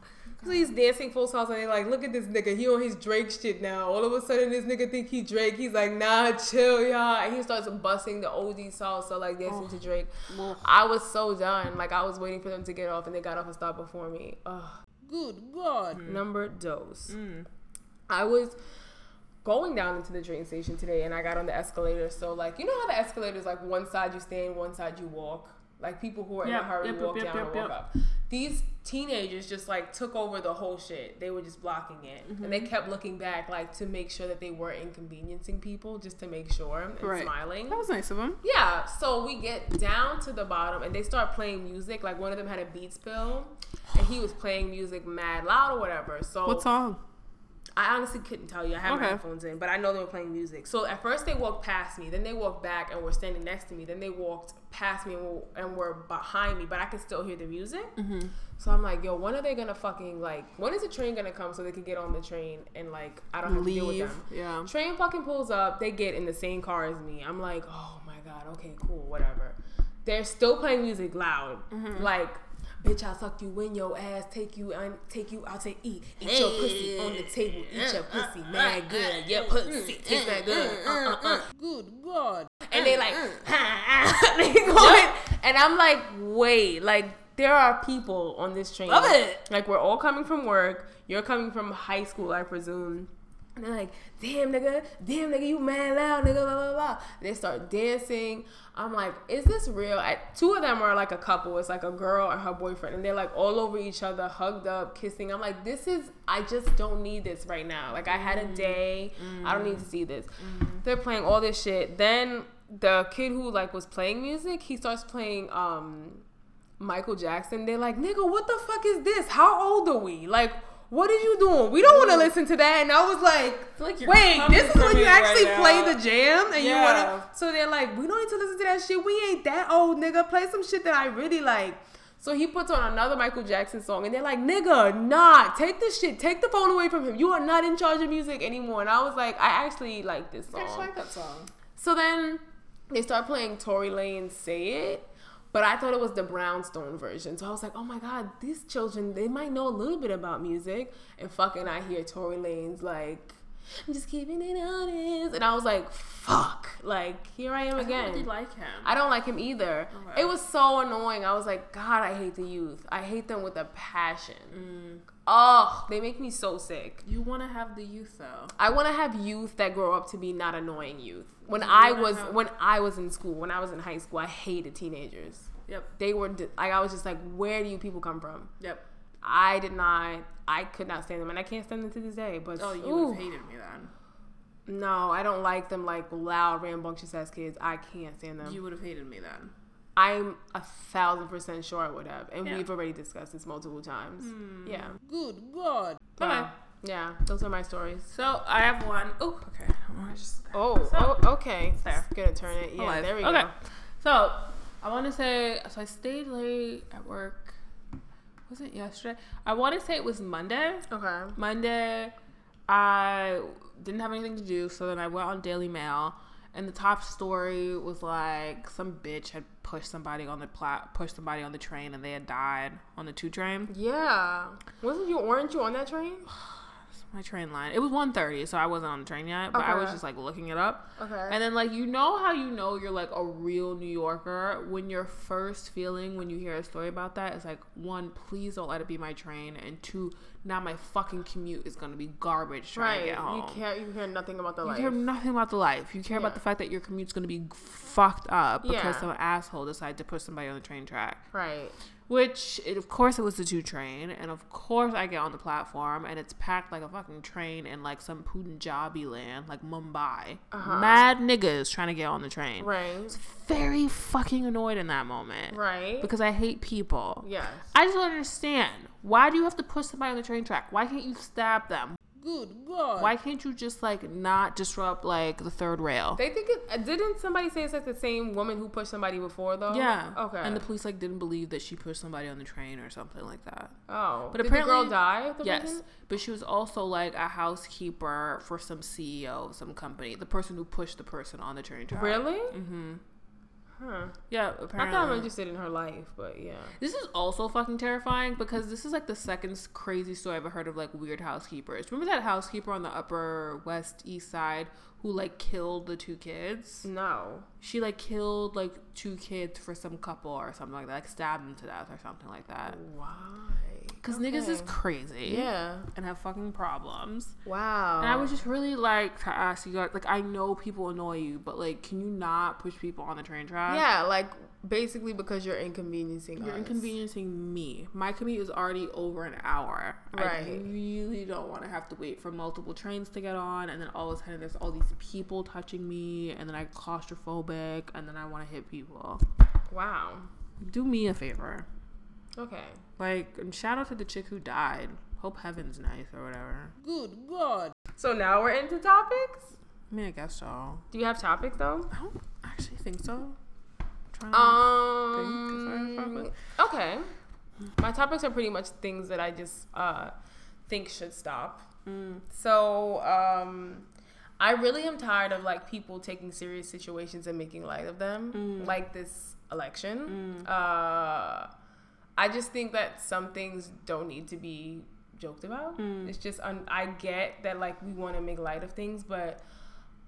So he's dancing full salsa and they're like, look at this nigga. He on his Drake shit now. All of a sudden, this nigga think he Drake. He's like, nah, chill, y'all. And he starts busting the OD salsa, like dancing to Drake. Well, I was so done. Like, I was waiting for them to get off and they got off and stopped before me. Ugh. Good God. Number dose. mm. I was going down into the train station today and I got on the escalator. So, like, you know how the escalator is like one side you stand, one side you walk? Like, people who are in a hurry yep, walk yep, down yep, and yep. walk up. These teenagers just like took over the whole shit. They were just blocking it. And Mm-hmm. they kept looking back, like, to make sure that they weren't inconveniencing people, just to make sure and Right. smiling. That was nice of them. Yeah, so we get down to the bottom and they start playing music. Like one of them had a Beats Pill and he was playing music mad loud or whatever. So What song? I honestly couldn't tell you. I had my headphones in, but I know they were playing music. So at first they walked past me, then they walked back and were standing next to me. Then they walked past me and were, and were behind me, but I could still hear the music. Mm-hmm. So I'm like, yo, when are they gonna fucking like? When is the train gonna come so they can get on the train and like I don't have to deal with them? Yeah. Train fucking pulls up. They get in the same car as me. I'm like, oh my god, okay, cool, whatever. They're still playing music loud, Mm-hmm. like. Bitch, I'll suck you in your ass, take you and take you out to eat. Eat your pussy on the table, eat your uh, uh, pussy, uh, mad good. Your pussy mm, tastes mm, that good. Mm, uh, uh, uh. Good God. And they like, they going, and I'm like, wait, like there are people on this train. Love it. Like we're all coming from work. You're coming from high school, I presume. And they're like, damn nigga, damn nigga, you mad loud, nigga, blah blah blah. They start dancing. I'm like, is this real? I, two of them are like a couple. It's like a girl and her boyfriend, and they're like all over each other, hugged up, kissing. I'm like, this is. I just don't need this right now. Like I had a day. I don't need to see this. They're playing all this shit. Then the kid who like was playing music, he starts playing um Michael Jackson. They're like, nigga, what the fuck is this? How old are we? Like, what are you doing? We don't want to listen to that. And I was like, like wait, this is when you actually right play now. the jam and you want to. So they're like, we don't need to listen to that shit. We ain't that old, nigga. Play some shit that I really like. So he puts on another Michael Jackson song, and they're like, "Nigga, nah, take this shit, take the phone away from him. You are not in charge of music anymore." And I was like, I actually like this song. that song. So then they start playing Tory Lanez "Say It," but I thought it was the Brownstone version. So I was like, "Oh my god, these children they might know a little bit about music." And fucking, I hear Tory Lanez like, "I'm just keeping it honest," and I was like, "Fuck!" Like here I am again. I don't really like him. I don't like him either. It was so annoying. I was like, God, I hate the youth. I hate them with a passion. Mm. Oh, they make me so sick. you want to have the youth though. I want to have youth that grow up to be not annoying youth. When You I was have- when I was in school, when I was in high school, I hated teenagers. Yep. They were like I was just like, where do you people come from? Yep. I did not. I could not stand them, and I can't stand them to this day. But Oh, you ooh, would have hated me then. no, I don't like them like loud, rambunctious ass kids. I can't stand them. You would have hated me then. I'm a thousand percent sure I would have, and Yeah. we've already discussed this multiple times. Hmm. Yeah. Good God. Okay. Yeah, those are my stories. So I have one. Oh, okay. I just Oh, So- oh okay. There. Gonna turn it. Yeah, Alive. there we okay. go. So I want to say, so I stayed late at work. Was it yesterday? I want to say it was Monday. Okay. Monday, I didn't have anything to do, so then I went on Daily Mail, and the top story was like some bitch had pushed somebody on the plat, pushed somebody on the train, and they had died on the two train. Yeah. Wasn't you? Weren't you on that train? My train line. It was 1.30, so I wasn't on the train yet, but I was just like looking it up. Okay. And then, like, you know how you know you're like a real New Yorker when your first feeling when you hear a story about that is like, one, please don't let it be my train, and two, now my fucking commute is gonna be garbage trying to right. get home. You care. You care nothing about the life. You life. care nothing about the life. You care Yeah. about the fact that your commute's gonna be fucked up because Yeah. some asshole decided to put somebody on the train track. right. Which, it, of course, it was the two train, and of course, I get on the platform, and it's packed like a fucking train in like some Punjabi land, like Mumbai. Uh-huh. Mad niggas trying to get on the train. Right. Very fucking annoyed in that moment Right. because I hate people. yes. I just don't understand. Why do you have to push somebody on the train track? Why can't you stab them? Good God. Why can't you just like not disrupt like the third rail? They think it. Didn't somebody say it's like the same woman who pushed somebody before though? yeah. Okay. And the police like didn't believe that she pushed somebody on the train or something like that. oh. But Did the girl apparently- die? The yes, but she was also like a housekeeper for some CEO of some company. The person who pushed the person on the train track. Really? Mm-hmm. Huh. Yeah. Not Apparently. that I'm interested in her life, but yeah. This is also fucking terrifying because this is like the second crazy story I've ever heard of like weird housekeepers. Remember that housekeeper on the Upper West East Side who like killed the two kids? No. She like killed like two kids for some couple or something like that, like stabbed them to death or something like that. Why? Because niggas is crazy. Yeah. And have fucking problems. Wow. And I was just really like to ask you guys, like, I know people annoy you, but like, can you not push people on the train track? Yeah, like basically because you're inconveniencing You're us. inconveniencing me. My commute is already over an hour. I Right. really don't want to have to wait for multiple trains to get on, and then all of a sudden there's all these people touching me, and then I'm claustrophobic, and then I want to hit people. Wow. Do me a favor. Okay. Like, and shout out to the chick who died. Hope heaven's nice or whatever. Good God. So now we're into topics. I mean, I guess so. Do you have topics though? I don't actually think so. Trying to think if I have Um. Okay. My topics are pretty much things that I just uh think should stop. Mm. So um, I really am tired of like people taking serious situations and making light of them, Mm. like this election. Uh, I just think that some things don't need to be joked about. Mm. It's just un- I get that like we want to make light of things, but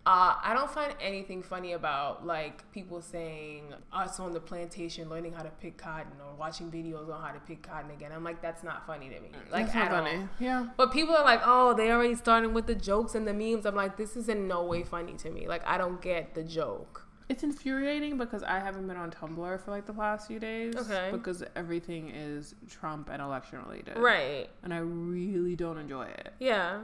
uh, I don't find anything funny about like people saying us on the plantation learning how to pick cotton or watching videos on how to pick cotton again. I'm like, that's not funny to me. Like That's not at all. funny. Yeah. But people are like, oh, they already starting with the jokes and the memes. I'm like, this is in no way funny to me. Like, I don't get the joke. It's infuriating because I haven't been on Tumblr for like the past few days. Okay. Because everything is Trump and election related. Right. And I really don't enjoy it. Yeah.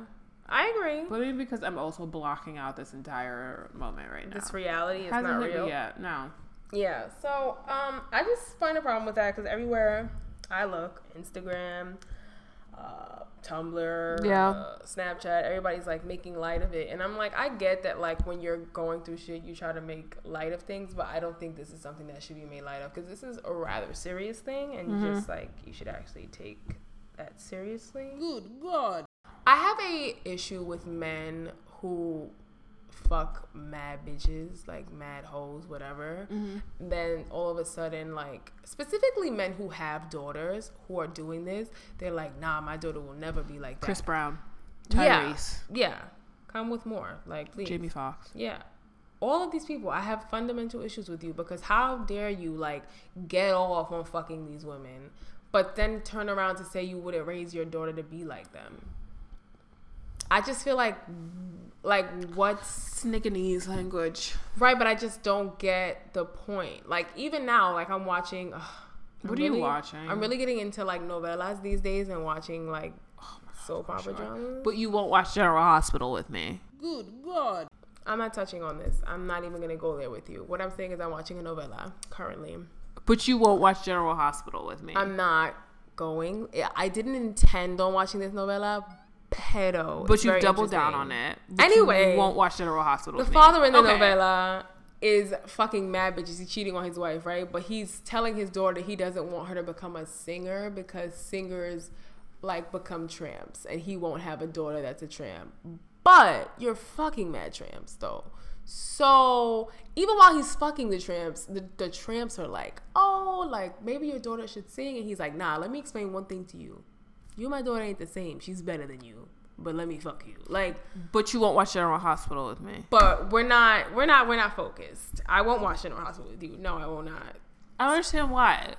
I agree. But maybe because I'm also blocking out this entire moment right now. This reality is Hasn't not real. yet. No. Yeah. So, um, I just find a problem with that because everywhere I look, Instagram, uh, Tumblr, Yeah. uh, Snapchat, everybody's like making light of it, and I'm like, I get that like when you're going through shit, you try to make light of things, but I don't think this is something that should be made light of because this is a rather serious thing, and Mhm. just like you should actually take that seriously. Good God. I have a issue with men who fuck mad bitches, like mad hoes, whatever. Mm-hmm. Then all of a sudden, like specifically men who have daughters who are doing this, they're like, nah, my daughter will never be like that. Chris Brown. Yeah. Tyrese. Yeah. Come with more. Like please. Jamie Foxx. Yeah. All of these people, I have fundamental issues with you because how dare you like get off on fucking these women, but then turn around to say you wouldn't raise your daughter to be like them. I just feel like, like what's Snickanese language. right, but I just don't get the point. Like even now, like I'm watching. ugh, I'm What are you watching? I'm really getting into like novellas these days and watching like oh soap opera dramas. But you won't watch General Hospital with me. Good God. I'm not touching on this. I'm not even gonna go there with you. What I'm saying is I'm watching a novella currently. But you won't watch General Hospital with me. I'm not going. I didn't intend on watching this novella. Pedo. but It's you very doubled down on it. Anyway, won't watch General Hospital The father in the Okay. novella is fucking mad bitches. He's cheating on his wife, right? But he's telling his daughter he doesn't want her to become a singer because singers like become tramps, and he won't have a daughter that's a tramp. But you're fucking mad tramps though. So even while he's fucking the tramps, the, the tramps are like, oh, like maybe your daughter should sing, and he's like, nah. Let me explain one thing to you. You and my daughter ain't the same. She's better than you. But let me fuck you. Like But you won't watch General Hospital with me. but we're not we're not we're not focused. I won't watch General Hospital with you. No, I will not. I don't understand why.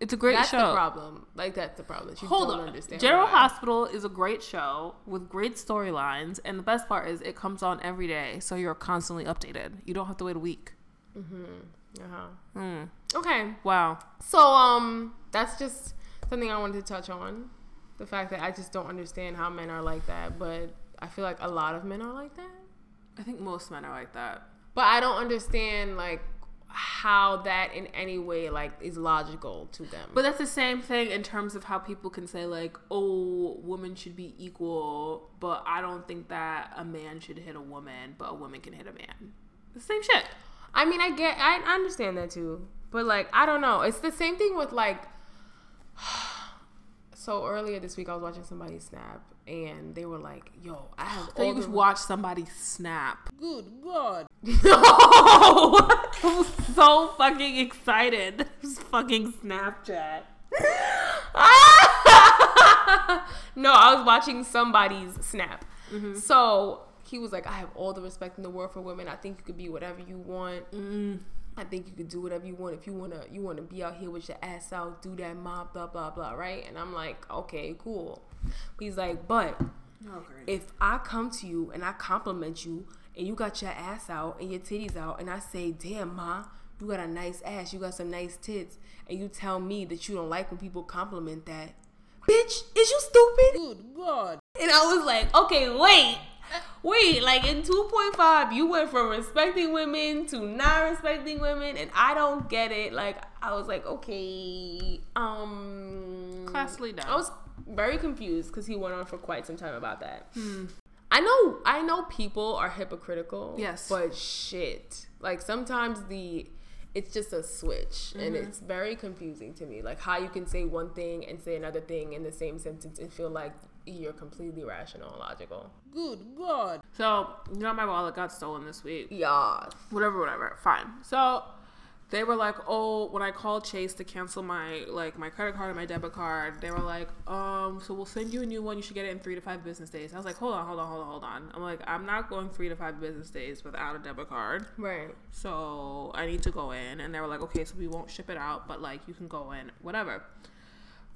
It's a great that's show. That's the problem. Like that's the problem. You Hold don't on. understand. General why. Hospital is a great show with great storylines, and the best part is it comes on every day, so you're constantly updated. You don't have to wait a week. Uh-huh. Hmm. Okay. Wow. So um that's just something I wanted to touch on. The fact that I just don't understand how men are like that, but I feel like a lot of men are like that. I think most men are like that. But I don't understand like how that in any way like is logical to them. But that's the same thing in terms of how people can say like, "Oh, women should be equal," but I don't think that a man should hit a woman, but a woman can hit a man. The same shit. I mean, I get, I I understand that too, but like, I don't know. It's the same thing with like. So earlier this week, I was watching somebody snap, and they were like, "Yo, I have So all you the just watch somebody snap. Good God. No, I was so fucking excited. This fucking Snapchat. no, I was watching somebody's snap. Mm-hmm. So he was like, I have all the respect in the world for women. I think you could be whatever you want. Mm-hmm. I think you could do whatever you want. If you wanna you wanna be out here with your ass out, do that mob, blah blah blah, right? And I'm like, okay, cool. He's like, but Oh, if I come to you and I compliment you and you got your ass out and your titties out and I say, damn ma, you got a nice ass, you got some nice tits, and you tell me that you don't like when people compliment that, bitch, is you stupid? Good God. And I was like, okay, wait. Wait, like in 2.5, you went from respecting women to not respecting women, and I don't get it. Like, I was like, okay, um. Classily done. I was, very confused because he went on for quite some time about that. Hmm. I know, I know people are hypocritical. Yes. but shit, like sometimes the it's just a switch, and Mm-hmm. it's very confusing to me. Like how you can say one thing and say another thing in the same sentence and feel like you're completely rational and logical. Good God. So, you know, my wallet got stolen this week. Yeah. Whatever, whatever. Fine. So, they were like, oh, when I called Chase to cancel my like my credit card and my debit card, they were like, um, so we'll send you a new one. You should get it in three to five business days. I was like, hold on, hold on, hold on, hold on. I'm like, I'm not going three to five business days without a debit card. Right. So I need to go in. And they were like, okay, so we won't ship it out, but like you can go in, whatever.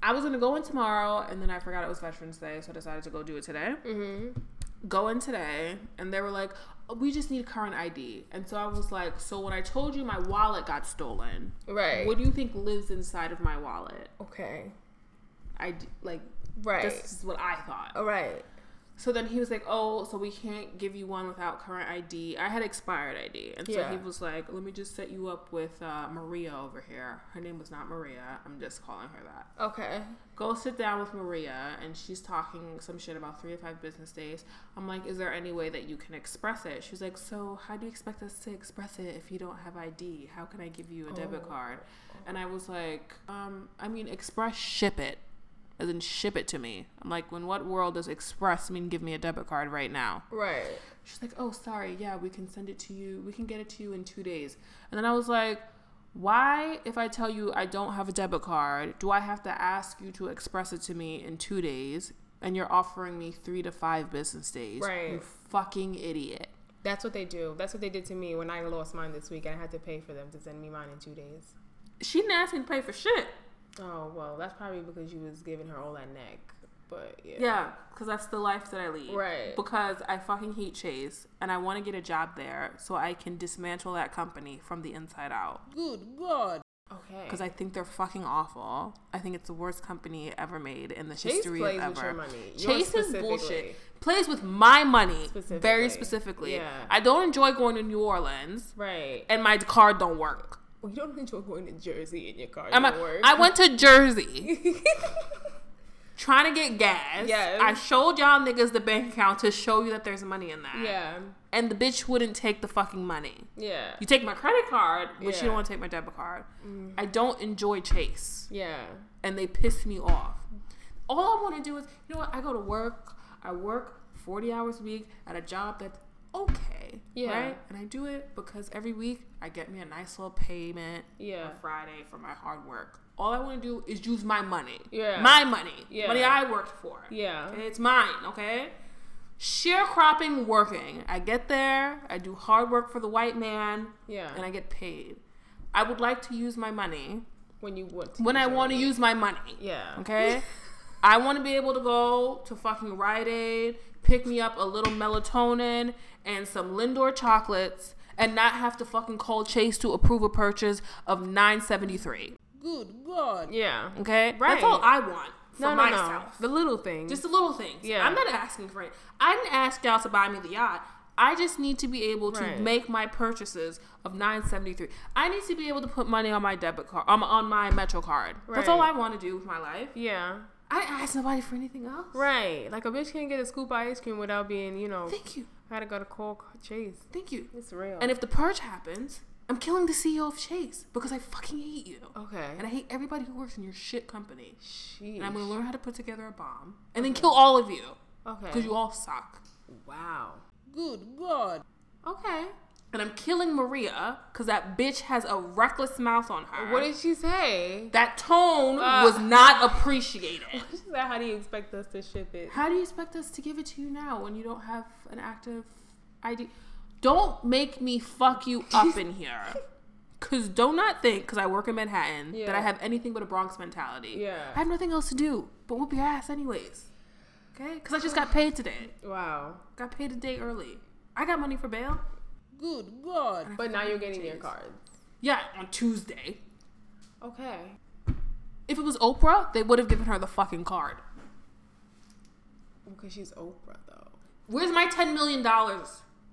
I was gonna go in tomorrow, and then I forgot it was Veterans Day, so I decided to go do it today. Mm-hmm. Go in today, and they were like, "Oh, we just need current ID. And so I was like, so when I told you my wallet got stolen, Right. what do you think lives inside of my wallet? okay. i like, Right. this is what I thought. All right. So then he was like, "Oh, so we can't give you one without current ID." I had expired ID, and so Yeah. he was like, "Let me just set you up with uh, Maria over here. Her name was not Maria. I'm just calling her that. Okay. Go sit down with Maria, and she's talking some shit about three to five business days. I'm like, "Is there any way that you can express it?" She's like, "So how do you expect us to express it if you don't have ID? How can I give you a debit Oh. card?" And I was like, um, "I mean, express ship it." As in ship it to me. I'm like, when what world does express mean give me a debit card right now? Right. She's like, oh, sorry, yeah, we can send it to you. We can get it to you in two days. And then I was like, why, if I tell you I don't have a debit card, do I have to ask you to express it to me in two days? And you're offering me three to five business days. Right. You fucking idiot. That's what they do. That's what they did to me when I lost mine this week. And I had to pay for them to send me mine in two days. She didn't ask me to pay for shit. Oh well, that's probably because you was giving her all that neck. But yeah. Yeah, because that's the life that I lead. Right. Because I fucking hate Chase and I want to get a job there so I can dismantle that company from the inside out. Good God. Okay. because I think they're fucking awful. I think it's the worst company ever made in the Chase history plays of with ever. your money. Chase is bullshit. Plays with my money Specifically. very specifically. Yeah. I don't enjoy going to New Orleans, Right. and my card don't work. Well, you don't enjoy going to Jersey in your car. I'm a, work. I went to Jersey trying to get gas. Yes. I showed y'all niggas the bank account to show you that there's money in that. yeah. And the bitch wouldn't take the fucking money. Yeah. You take my credit card, but Yeah. Mm. you don't want to take my debit card. I don't enjoy Chase. Yeah. and they piss me off. All I want to do is, you know what? I go to work. I work 40 hours a week at a job that's okay. Yeah. Right? And I do it because every week I get me a nice little payment Yeah. on Friday for my hard work. All I want to do is use my money. Yeah. My money. Yeah. Money I worked for. Yeah. Okay? It's mine, okay? Sharecropping working. I get there, I do hard work for the white man, Yeah. and I get paid. I would like to use my money when you want to when I want to use my money. Yeah. Okay? I want to be able to go to fucking Rite Aid, pick me up a little melatonin and some Lindor chocolates, and not have to fucking call Chase to approve a purchase of nine seventy three. Good God. Yeah. Okay? Right. That's all I want for No, no, myself. no. The little things. Just the little things. Yeah. I'm not asking for it. I didn't ask y'all to buy me the yacht. I just need to be able to Right. make my purchases of 973. I need to be able to put money on my debit card, um, on my Metro card. That's all I want to do with my life. yeah. I didn't ask nobody for anything else. Right. Like a bitch can't get a scoop of ice cream without being, you know, Thank you. I gotta go to call Chase. Thank you. It's real. And if the purge happens, I'm killing the CEO of Chase because I fucking hate you. okay. And I hate everybody who works in your shit company. Sheesh. And I'm gonna learn how to put together a bomb and then kill all of you Okay. because you all suck. wow. Good God. Okay. And I'm killing Maria because that bitch has a reckless mouth on her. What did she say? that tone Uh. was not appreciated. She said, How do you expect us to ship it? How do you expect us to give it to you now when you don't have an active ID? Don't make me fuck you up in here. Cause do not think, cause I work in Manhattan, that I have anything but a Bronx mentality. Yeah. I have nothing else to do but whoop your ass anyways. Okay? Cause I just got paid today. Wow. Got paid a day early. I got money for bail. Good God. But now you're getting your cards. Yeah, on Tuesday. Okay. If it was Oprah, they would have given her the fucking card. Because she's Oprah, though. Where's my $10 million?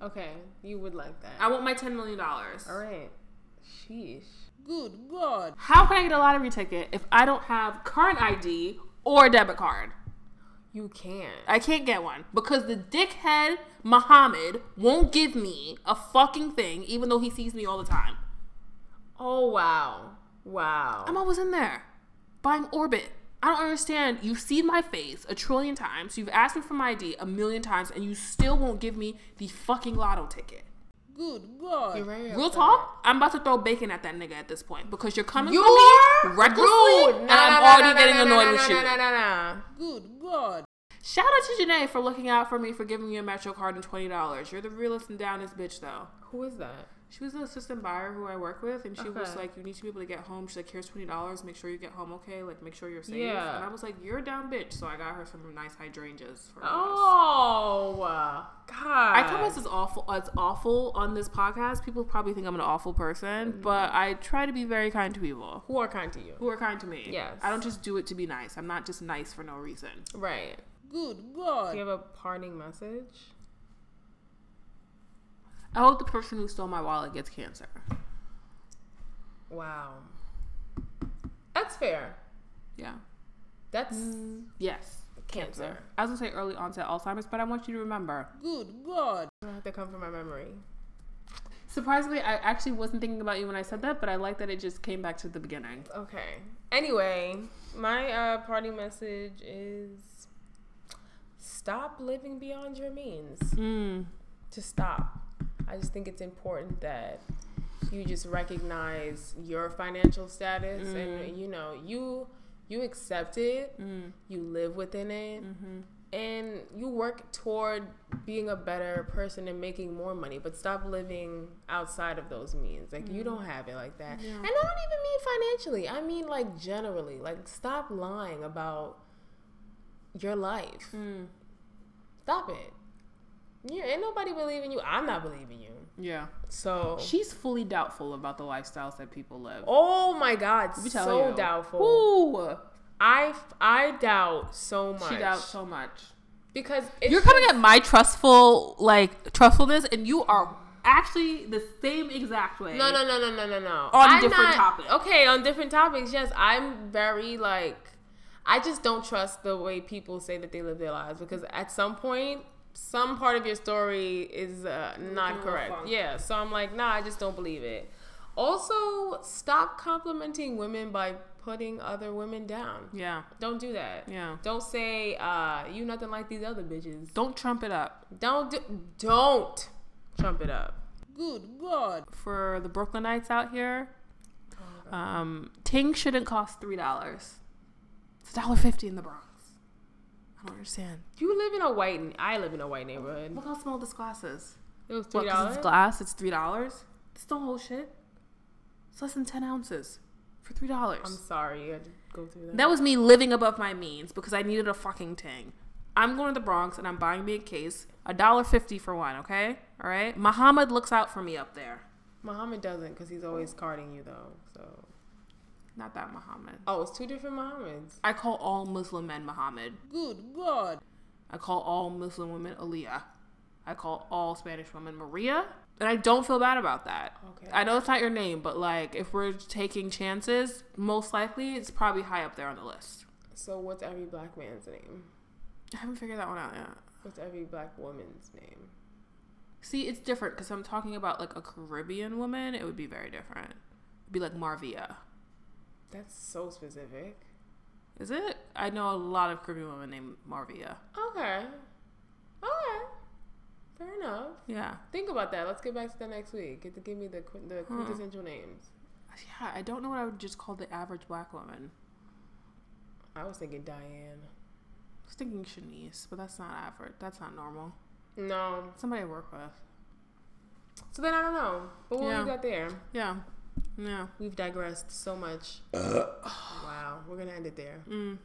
Okay. You would like that. I want my $10 million. All right. Sheesh. Good God. How can I get a lottery ticket if I don't have current ID or debit card? You can't. I can't get one because the dickhead Muhammad won't give me a fucking thing, even though he sees me all the time. Oh wow, wow. I'm always in there buying Orbit. I don't understand. You've seen my face a trillion times. You've asked me for my ID a million times, and you still won't give me the fucking lotto ticket. Good God. You're very Real upset. talk, I'm about to throw bacon at that nigga at this point because you're coming You for are me recklessly, rude. and Nah, I'm nah, already nah, getting nah, annoyed nah, with nah, you. Good God. Shout out to Janae for looking out for me for giving me a Metro card and twenty dollars. You're the realest and downest bitch though. Who is that? She was the assistant buyer who I work with, and she was like, "You need to be able to get home." She's like, "Here's twenty dollars. Make sure you get home okay. Like, make sure you're safe." Yeah. And I was like, "You're a down bitch." So I got her some nice hydrangeas. For Oh, God. I come as as awful as awful on this podcast. People probably think I'm an awful person, Mm-hmm. but I try to be very kind to people Who are kind to you? who are kind to me. Yes. I don't just do it to be nice. I'm not just nice for no reason. Right. Good God. Do you have a parting message? I hope the person who stole my wallet gets cancer. Wow. That's fair. Yeah. That's Yes. cancer. I was gonna say early onset Alzheimer's, but I want you to remember. Good God. I have to come from my memory. Surprisingly, I actually wasn't thinking about you when I said that, but I like that it just came back to the beginning. Okay. Anyway, my uh, party message is stop living beyond your means. Mm. To stop. I just think it's important that you just recognize your financial status and you know you you accept it, Mm. you live within it, Mm-hmm. and you work toward being a better person and making more money. But stop living outside of those means. Like you don't have it like that. Yeah. And I don't even mean financially. I mean like generally. Like stop lying about your life. Mm. Stop it. Yeah, ain't nobody believing you. I'm not believing you. Yeah. So She's fully doubtful about the lifestyles that people live. Oh my god, Let me tell so you. doubtful. Ooh. I I doubt so much. She doubts so much. because it's You're coming at my trustful like trustfulness, and you are actually the same exact way. No, no, no, no, no, no, no. On I'm different not- topics. Okay, on different topics. Yes, I'm very like. I just don't trust the way people say that they live their lives because at some point, some part of your story is uh, not correct. Yeah, so I'm like, nah, I just don't believe it. Also, stop complimenting women by putting other women down. Yeah. Don't do that. Yeah. Don't say uh, you nothing like these other bitches. Don't trump it up. Don't do, don't trump it up. Good God. For the Brooklynites out here, um, Ting shouldn't cost three dollars. It's a dollar fifty in the Bronx. I don't understand. You live in a white. I live in a white neighborhood. Look how small this glass is. It was What, three 'cause dollars. it's glass, it's three dollars. It's the whole shit. It's less than ten ounces for three dollars. I'm sorry, you had to go through that. That was me living above my means because I needed a fucking ting. I'm going to the Bronx and I'm buying me a case, a dollar fifty for one. Okay, all right. Muhammad looks out for me up there. Muhammad doesn't because he's always carding you though. So Not that Muhammad. oh, it's two different Muhammads. I call all Muslim men Muhammad. Good God. I call all Muslim women Aliyah. I call all Spanish women Maria. And I don't feel bad about that. Okay. I know it's not your name, but like if we're taking chances, most likely it's probably high up there on the list. So what's every black man's name? I haven't figured that one out yet. What's every black woman's name? See, it's different because I'm talking about like a Caribbean woman. It would be very different. It'd be like Marvia. That's so specific. Is it? I know a lot of Caribbean women named Marvia. Okay. Okay. Fair enough. Yeah. Think about that. Let's get back to that next week. Get to give me the qu- the quintessential names. Yeah, I don't know what I would just call the average black woman. I was thinking Diane. I was thinking Shanice, but that's not average. That's not normal. No. Somebody I work with. So then I don't know. But what Yeah. we got there? Yeah. Yeah. We've digressed so much. wow. We're gonna end it there. Mm.